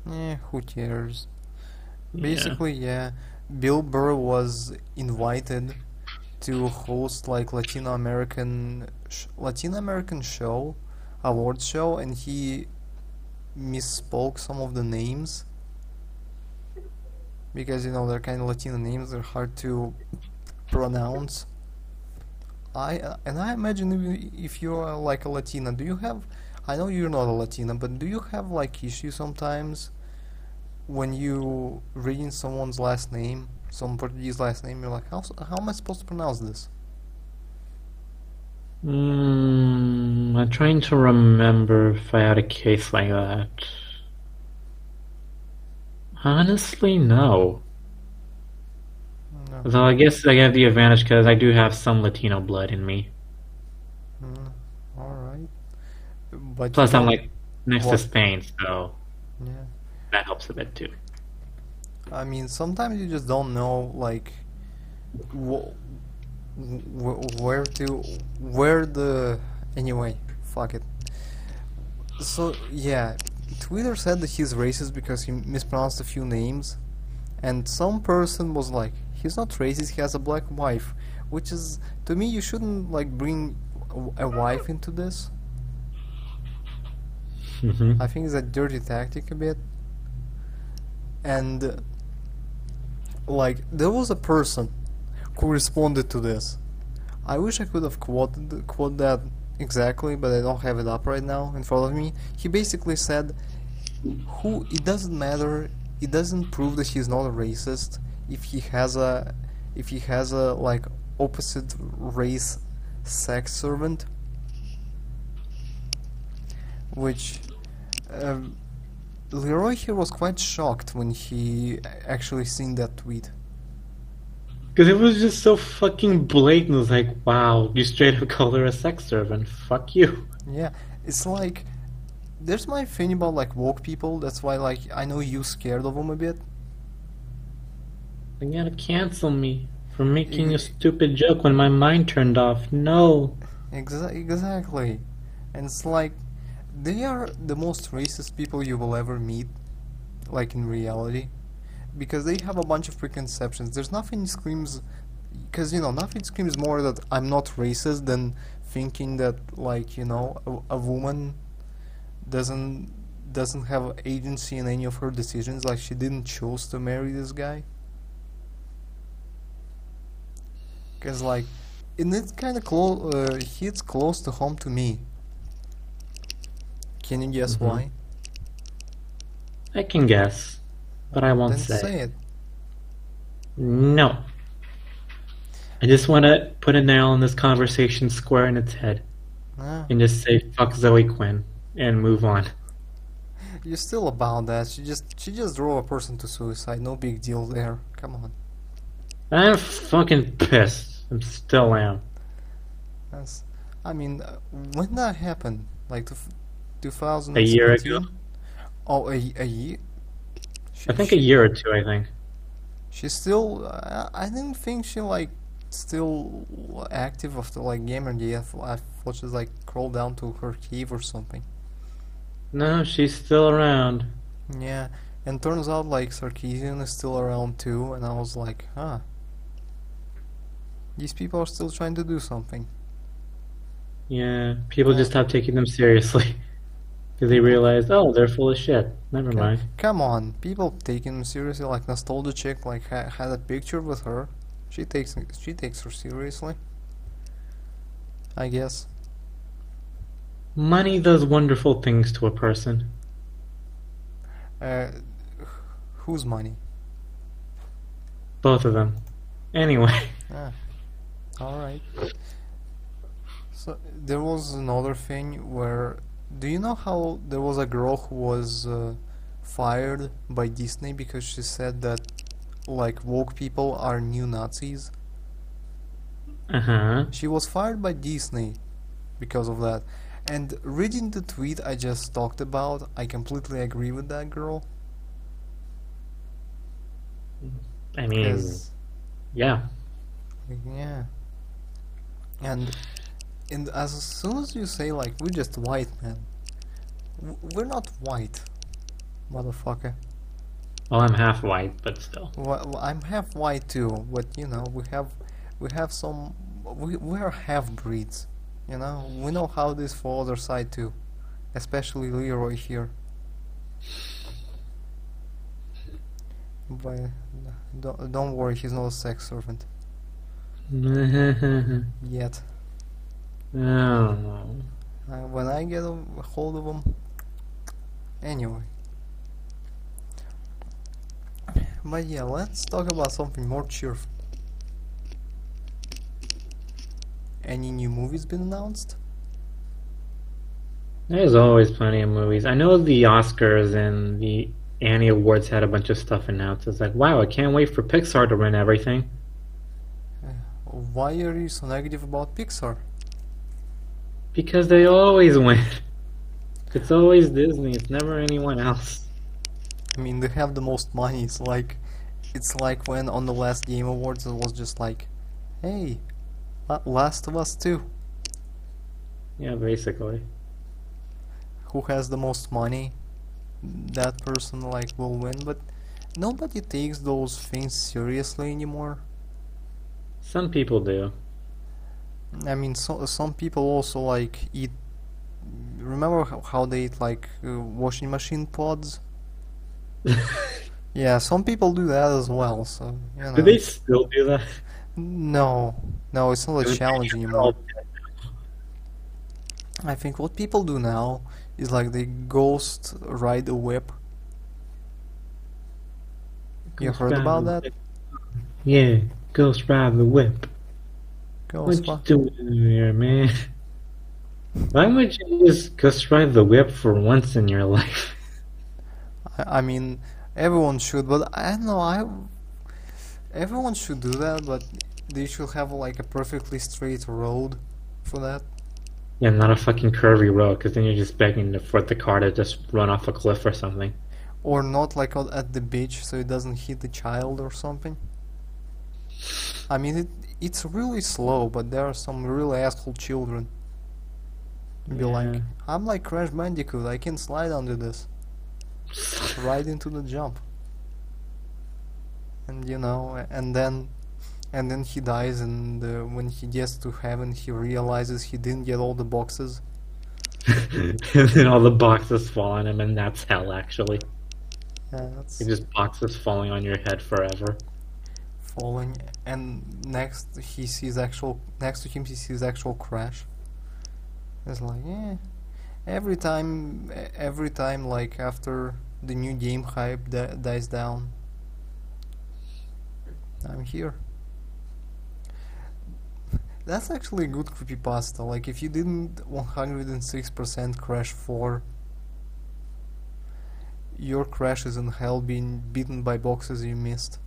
Eh, who cares? Basically, yeah, Bill Burr was invited to host like Latino American sh- Latino American show, awards show, and he misspoke some of the names because you know they're kind of Latino names; they're hard to pronounce. I uh, and I imagine if, you- if you're like a Latina, do you have? I know you're not a Latina, but do you have like issues sometimes? when you reading someone's last name, some Portuguese last name, you're like, how how am I supposed to pronounce this? Mm, I'm trying to remember if I had a case like that. Honestly, no. No. Though I guess I have the advantage because I do have some Latino blood in me. Mm, all right. But Plus, I'm like next to Spain, so yeah. that helps a bit too. I mean, sometimes you just don't know, like, wh- wh- where to, where the. Anyway, fuck it. So yeah, Twitter said that he's racist because he mispronounced a few names, and some person was like, he's not racist. He has a black wife, which is to me, you shouldn't like bring a- a wife into this. hmm I think it's a dirty tactic a bit. And uh, like there was a person who responded to this. I wish I could have quoted quote that exactly, but I don't have it up right now in front of me. He basically said, "Who? It doesn't matter. It doesn't prove that he's not a racist if he has a, if he has a like opposite race sex servant, which um, Leroy here was quite shocked when he actually seen that tweet. Because it was just so fucking blatant. It was like, wow, you straight up called her a sex servant. Fuck you. Yeah, it's like there's my thing about like woke people. That's why like I know you scared of them a bit. They gotta cancel me for making a stupid joke when my mind turned off. No. Exa- exactly, and it's like they are the most racist people you will ever meet, like in reality, because they have a bunch of preconceptions. There's nothing screams, because you know nothing screams more that I'm not racist than thinking that like you know a, a woman doesn't doesn't have agency in any of her decisions. Like she didn't choose to marry this guy. Cause like, and it's kind of close. Uh, hits close to home to me. Can you guess Mhm. why? I can guess, but I won't say. say it. No. I just want to put a nail in this conversation square in its head Ah, and just say fuck Zoe Quinn and move on. you're still about that. She just she just drove a person to suicide. No big deal there. Come on. I'm fucking pissed. I'm still am. That's. I mean, uh, when that happened, like the, 2017. A year ago? Oh, a, a year. She, I think she, a year or two. I think. She's still. Uh, I didn't think she like still active after like. I thought I thought she's like crawled down to her cave or something. No, she's still around. Yeah, and turns out like Sarkeesian is still around too, and I was like, huh. These people are still trying to do something. Yeah, people Yeah. just stopped taking them seriously because they realized, oh, they're full of shit. Never Okay. mind. Come on, people taking them seriously. Like Nostalgia Chick, like ha- had a picture with her. She takes she takes her seriously. I guess. Money does wonderful things to a person. Uh, whose money? Both of them. Anyway, Ah, all right. So there was another thing where, do you know how there was a girl who was uh, fired by Disney because she said that like woke people are new Nazis? uh huh. She was fired by Disney because of that. And reading the tweet I just talked about, I completely agree with that girl. I mean, yeah. Yeah. And and as soon as you say like we're just white man, w- we're not white, motherfucker. Well, I'm half white, but still. Well, I'm half white too, but you know we have we have some we we are half breeds. You know we know how this for other side too, especially Leroy here. But don't don't worry, he's not a sex servant yet. don't. Uh, when I get a hold of him, Anyway. But yeah, let's talk about something more cheerful. Any new movies been announced? There's always plenty of movies. I know the Oscars and the Annie Awards had a bunch of stuff announced. It's like, wow, I can't wait for Pixar to win everything. Uh, why are you so negative about Pixar? Because they always win. It's always Disney. It's never anyone else. I mean, they have the most money. It's like, it's like when on the last Game Awards it was just like, hey, Last of Us 2. Yeah, basically. who has the most money that person like will win but nobody takes those things seriously anymore Some people do. i mean so, some people also like eat remember how, how they eat like uh, washing machine pods yeah some people do that as well so you know do they still do that? No no it's not a challenge anymore all dead now. i think what people do now is like they ghost ride a whip You heard about the that? Whip. Yeah, Ghost Ride the Whip. What Ghost. you doing here, man? Why would you just ghost ride the whip for once in your life? I, I mean, everyone should, but I don't know. I everyone should do that, but they should have like a perfectly straight road for that. Yeah, not a fucking curvy road, because then you're just begging for the car to just run off a cliff or something. Or not like at the beach, so it doesn't hit the child or something. I mean, it it's really slow, but there are some really asshole children. Be like, I'm like Crash Bandicoot. I can slide under this, right into the jump. And you know, and then, and then he dies, and uh, when he gets to heaven, he realizes he didn't get all the boxes. and then all the boxes fall on him, and that's hell, actually. Yeah, that's It's just boxes falling on your head forever. falling. And next, he sees actual. Next to him, he sees actual Crash. It's like, yeah. Every time, every time, like after the new game hype di- dies down, I'm here. That's actually a good creepypasta. Like, if you didn't 106% Crash 4, your Crash is in hell being beaten by boxes you missed.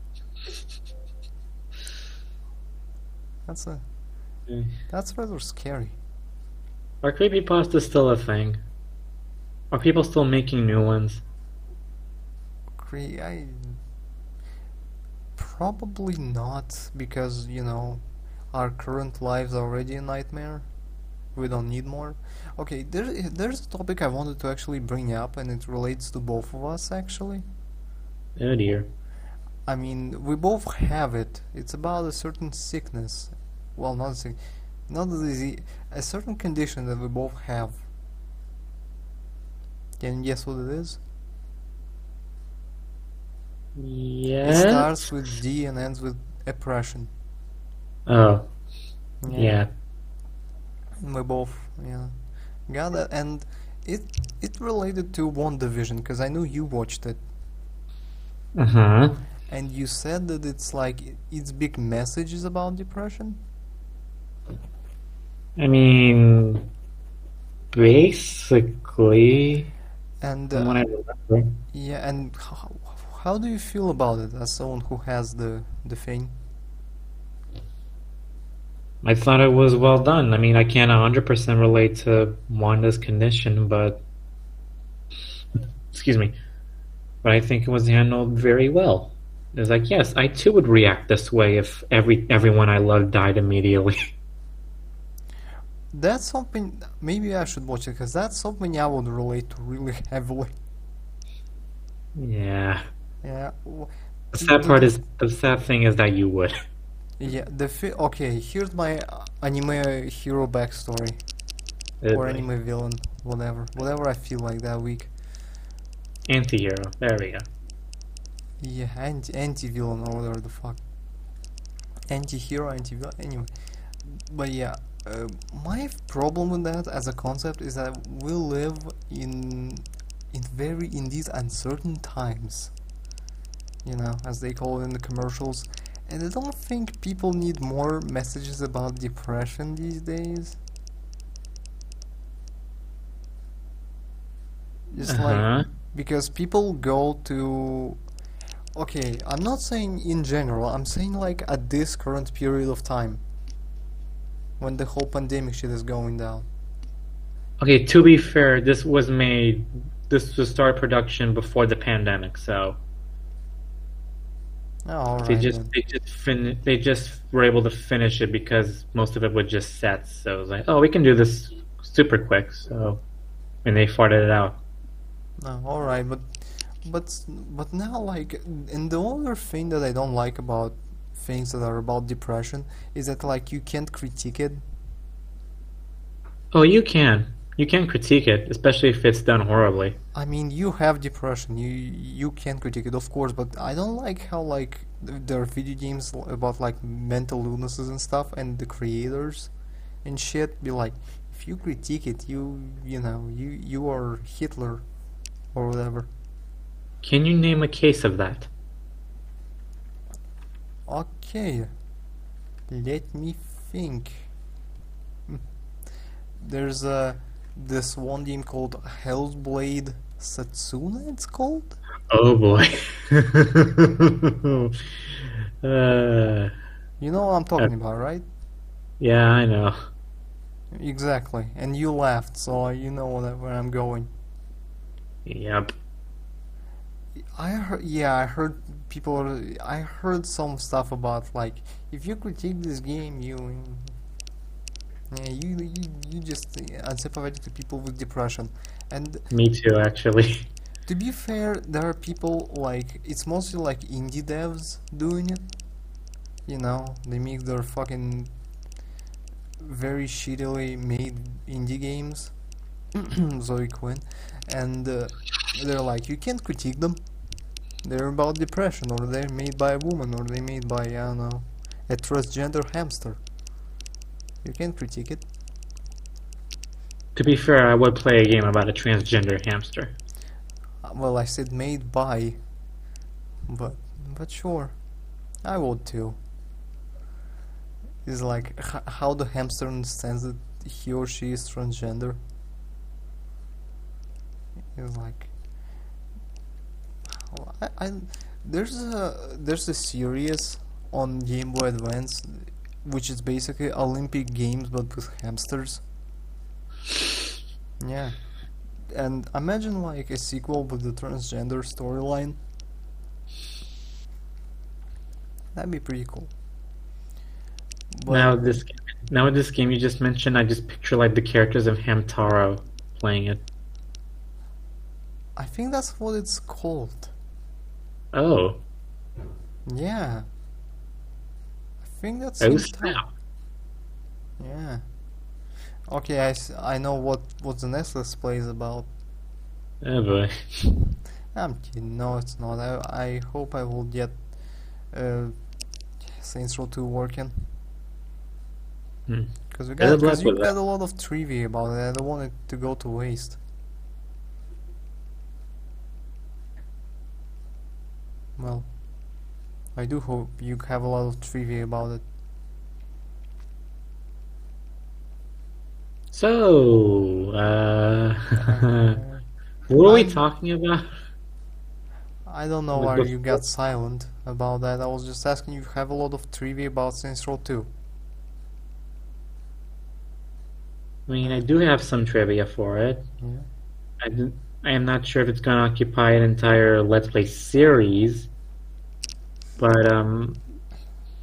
That's a Yeah. that's rather scary. Are creepypasta still a thing? Are people still making new ones? Cre- I probably not because you know our current lives are already a nightmare. We don't need more. Okay, there there's a topic I wanted to actually bring up, and it relates to both of us actually. Oh dear. I mean, we both have it. It's about a certain sickness. Well, not a sick, not a disease, a certain condition that we both have. Can you guess what it is? It starts with D and ends with oppression. Oh, yeah. We both, yeah, got that, and it it related to WandaVision because I know you watched it, Uh huh. and you said that it's like its big message is about depression. I mean, basically, And uh, what I remember. yeah, and how, how do you feel about it as someone who has the the thing? I thought it was well done. I mean, I can't 100% relate to Wanda's condition, but. Excuse me. But I think it was handled very well. It was like, yes, I too would react this way if every everyone I loved died immediately. That's something. Maybe I should watch it because that's something I would relate to really heavily. yeah. Yeah. The sad The- part is, the sad thing is that you would. Yeah, the fi- okay. Here's my anime hero backstory. or anime villain, whatever, whatever I feel like that week. Anti-hero. There we go. Yeah, anti anti villain or whatever the fuck. Anti hero, anti villain. Anyway, but yeah, uh, my problem with that as a concept is that we live in in very in these uncertain times. You know, as they call it in the commercials. And I don't think people need more messages about depression these days. Just like Uh-huh. because people go to okay i'm not saying in general i'm saying like at this current period of time when the whole pandemic shit is going down Okay, to be fair, this was made. This was start production before the pandemic, so oh, all they right just then. they just fin- they just were able to finish it because most of it was just sets. So it was like, oh, we can do this super quick. So, and they farted it out. no all right but but but now like and the other thing that i don't like about things that are about depression is that like you can't critique it Oh, you can. You can critique it, especially if it's done horribly. I mean, you have depression. You you can critique it, of course, but I don't like how like there are video games about like mental illnesses and stuff, and the creators and shit be like, if you critique it, you you know you you are Hitler or whatever. Can you name a case of that? Okay, let me think hmm, there's a this one game called Hellblade Satsuna. It's called. Oh boy. uh, You know what I'm talking about, right? yeah, I know. Exactly. And you laughed, so you know where I'm going. Yep. I heard, yeah, I heard people. I heard some stuff about like if you critique this game, you, yeah, you you, you just unsympathetic to people with depression. And Me too, actually. to be fair, there are people like it's mostly like indie devs doing it. You know, they make their fucking very shittily made indie games. Zoe Quinn, and uh, they're like, you can't critique them. They're about depression, or they're made by a woman, or they're made by I don't know, a transgender hamster. You can't critique it. To be fair, I would play a game about a transgender hamster. Uh, Well, I said made by, but but sure, I would too. It's like h- how the hamster understands that he or she is transgender. It's like I, I there's a there's a series on Game Boy Advance which is basically Olympic Games but with hamsters. Yeah. And imagine like a sequel with the transgender storyline. That'd be pretty cool. But now this now with this game you just mentioned, I just picture like the characters of Hamtaro playing it. I think that's what it's called. Oh, Yeah. I think that's oh snap! Yeah. Okay, I, I know what what the next let's play is about. Oh boy. I'm kidding. No, it's not. I I hope I will get uh, Saints Row 2 working. Hmm. Cause we got, cause you got a lot of trivia about it. I don't want it to go to waste. Well, I do hope you have a lot of trivia about it. So, uh, what are we I'm- talking about? I don't know why you got silent about that. I was just asking you have a lot of trivia about Saints Row 2. I mean, I do have some trivia for it. Yeah. I, I am not sure if it's going to occupy an entire Let's Play series, but um,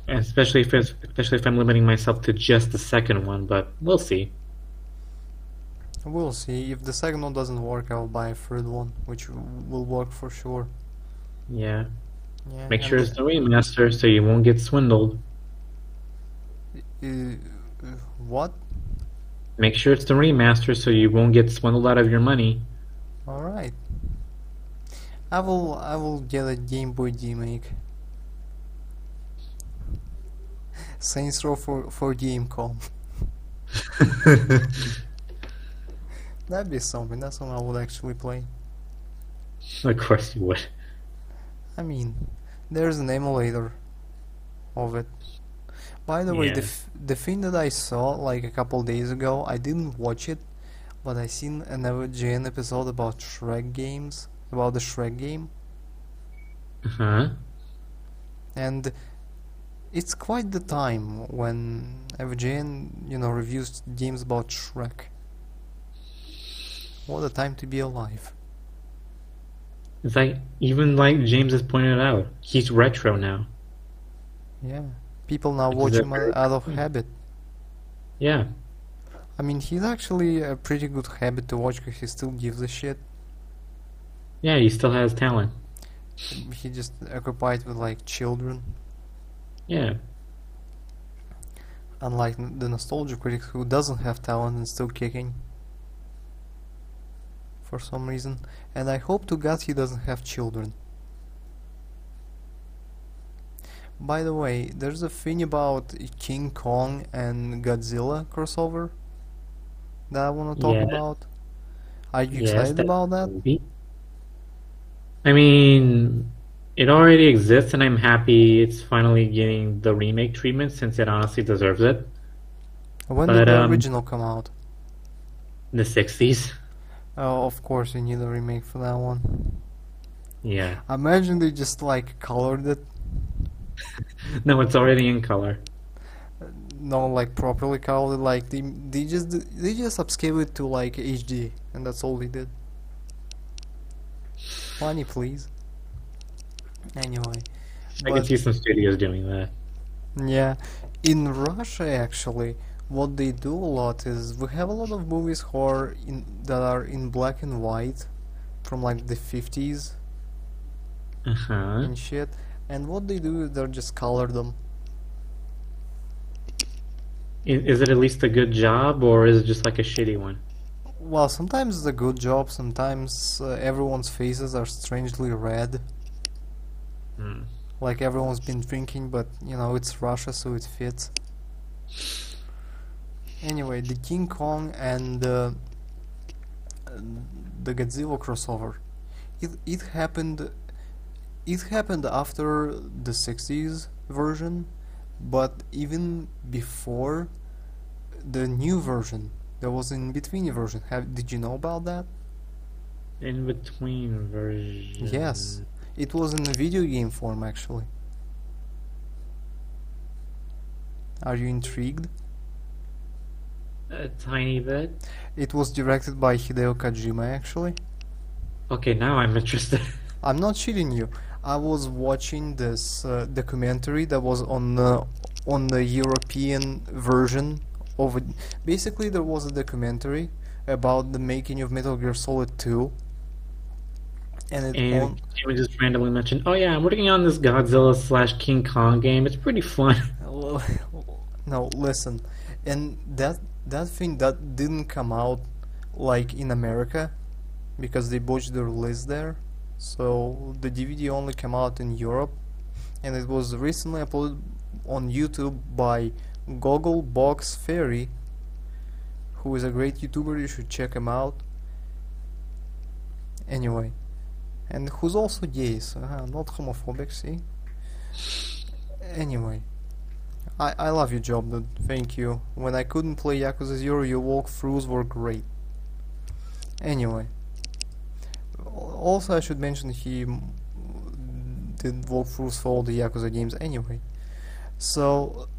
especially if especially if I'm limiting myself to just the second one. But we'll see. We'll see. If the second one doesn't work, I'll buy a third one, which will work for sure. Yeah, Yeah. make sure it's the remaster so you won't get swindled. Uh, uh, what? Make sure it's the remaster so you won't get swindled out of your money. All right. I will. I will get a Game Boy remake. Saints Row for for Gamecom. That'd be something. That's something I would actually play. of course you would. I mean, there's an emulator of it. By the way, the f- the thing that I saw like a couple days ago, I didn't watch it, but I seen another GN episode about Shrek games, about the Shrek game, Uh Huh? and it's quite the time when AVGN, you know, reviews games about Shrek. What a time to be alive. It's like even like James has pointed out, he's retro now. Yeah. People now Which watch him out of habit. Yeah, I mean, he's actually a pretty good habit to watch because he still gives a shit. yeah, he still has talent. He just occupied with like children, Yeah, unlike the nostalgia critic who doesn't have talent and still kicking. For some reason, and I hope to God he doesn't have children. By the way, there's a thing about King Kong and Godzilla crossover that I want to talk Yeah. about. Are you Yes, excited about that? movie. I mean, it already exists, and I'm happy it's finally getting the remake treatment since it honestly deserves it. When But, did the um, original come out? In the 60s. Oh, of course, you need a remake for that one. Yeah. Imagine they just like colored it, No, it's already in color. no, like properly colored. Like they they just they just upscale it to like HD, and that's all they did. Money, please. Anyway, I can see some studios doing that. yeah, in Russia actually, what they do a lot is we have a lot of movies in that are in black and white, from like the fifties Uh huh. and shit. And what they do is they just color them. Is it at least a good job, or is it just like a shitty one? Well, sometimes it's a good job. Sometimes uh, everyone's faces are strangely red, Hmm. like everyone's been drinking. But you know, it's Russia, so it fits. Anyway, the King Kong and uh, the Godzilla crossover. It it happened. It happened after the '60s version, but even before the new version. There was an in-between version. Have did you know about that? In between version. Yes, it was in a video game form actually. Are you intrigued? A tiny bit. It was directed by Hideo Kojima actually. Okay, now I'm interested. I'm not cheating you. I was watching this uh, documentary that was on the on the European version of it. Basically, there was a documentary about the making of Metal Gear Solid 2, and it and Jimmy just randomly mentioned, "Oh yeah, I'm working on this Godzilla slash King Kong game. It's pretty fun." No, listen, and that that thing that didn't come out like in America because they botched the release there. So the DVD only came out in Europe, and it was recently uploaded on YouTube by Goggle Box Fairy, who is a great YouTuber. You should check him out. Anyway, and who's also gay, so uh, not homophobic. See. Anyway. I, I love your job, dude. Thank you. When I couldn't play Yakuza 0, your walkthroughs were great. Anyway. Also, I should mention he did walkthroughs for all the Yakuza games anyway. So,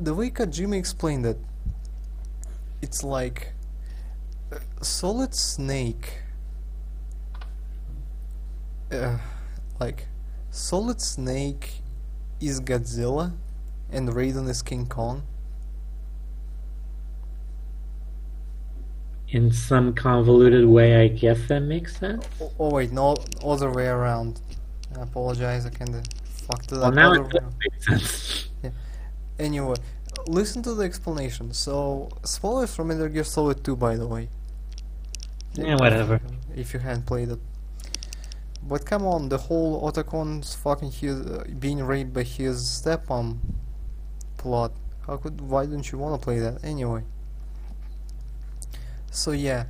the way Kojima explained it, it's like uh, Solid Snake. Uh, like, Solid Snake is Godzilla and Raiden is King Kong. In some convoluted way, I guess that makes sense. Oh, oh wait, no, other way around. I apologize, I kinda fucked it Well, up. now Other it way- does make sense. Anyway, listen to the explanation. So, spoilers from Metal Gear Solid 2, by the way. Yeah, whatever. If you hadn't played it. But come on, the whole Otacon's fucking his uh, being raped by his stepmom plot. How could? Why don't you want to play that anyway? So yeah,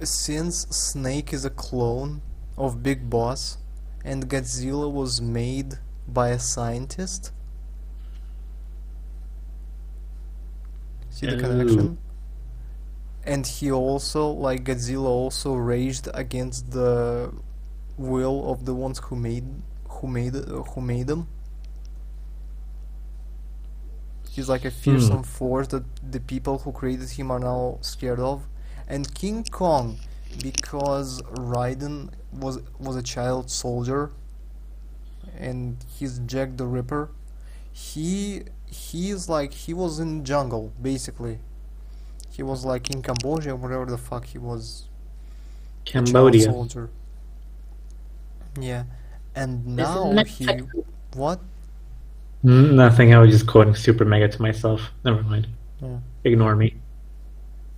since Snake is a clone of Big Boss, and Godzilla was made by a scientist. See the Ooh. connection? And he also, like Godzilla, also raged against the will of the ones who made who made uh, who made them. He's like a fearsome force that the people who created him are now scared of. And King Kong, because Raiden was was a child soldier, and he's Jack the Ripper. He he's like he was in jungle basically. He was like in Cambodia, wherever the fuck he was. Cambodia. soldier. Yeah, and now he what? Mm, Nothing. I was just quoting Super Mega to myself. Never mind. Yeah. Ignore me.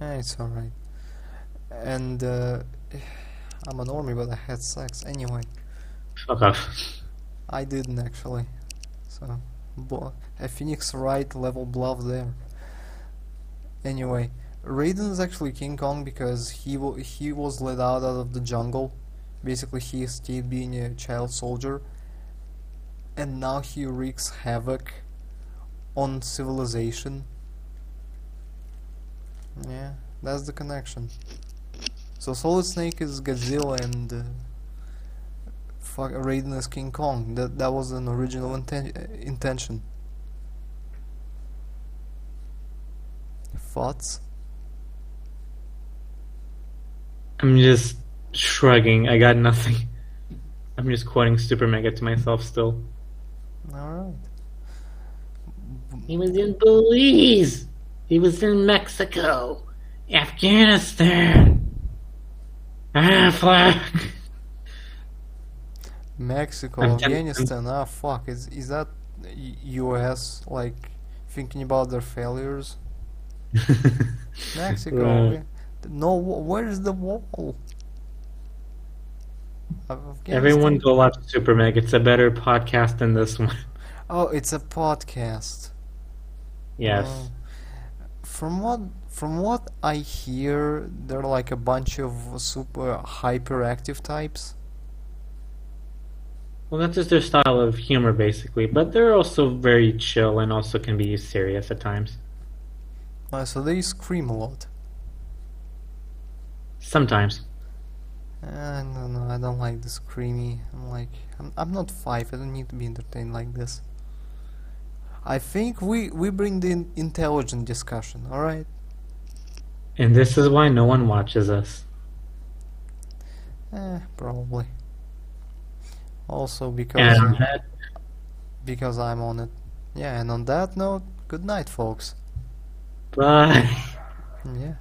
Eh, it's alright. And uh, I'm a normie, but I had sex anyway. Fuck off. I didn't actually. So, bo- a Phoenix Wright level bluff there. Anyway, Raiden is actually King Kong because he wa he was let out out of the jungle. Basically, he escaped being a child soldier, and now he wreaks havoc on civilization. Yeah, that's the connection. So Solid Snake is Godzilla and uh, fuck Raiden is King Kong. That that was an original inten- uh, intention. Thoughts? I'm just shrugging. I got nothing. I'm just quoting Super Mega to myself still. All right. He was in Belize. He was in Mexico, Afghanistan, Aflac. Mexico, I'm tem- Afghanistan. Ah, fuck. Is is that U.S. like thinking about their failures? Mexico. Right. No, where is the wall? Everyone go watch Super Meg. It's a better podcast than this one. Oh, it's a podcast. Yes. Oh. From what from what I hear, they're like a bunch of super hyperactive types. Well, that's just their style of humor, basically. But they're also very chill and also can be serious at times. Uh, so they scream a lot. Sometimes. Uh, no, no, I don't like the screamy. I'm like, I'm, I'm not five. I don't need to be entertained like this. I think we we bring the in- intelligent discussion. All right. And this is why no one watches us. Eh, probably. Also because And that, because I'm on it. Yeah, and on that note, good night, folks. bye. Yeah.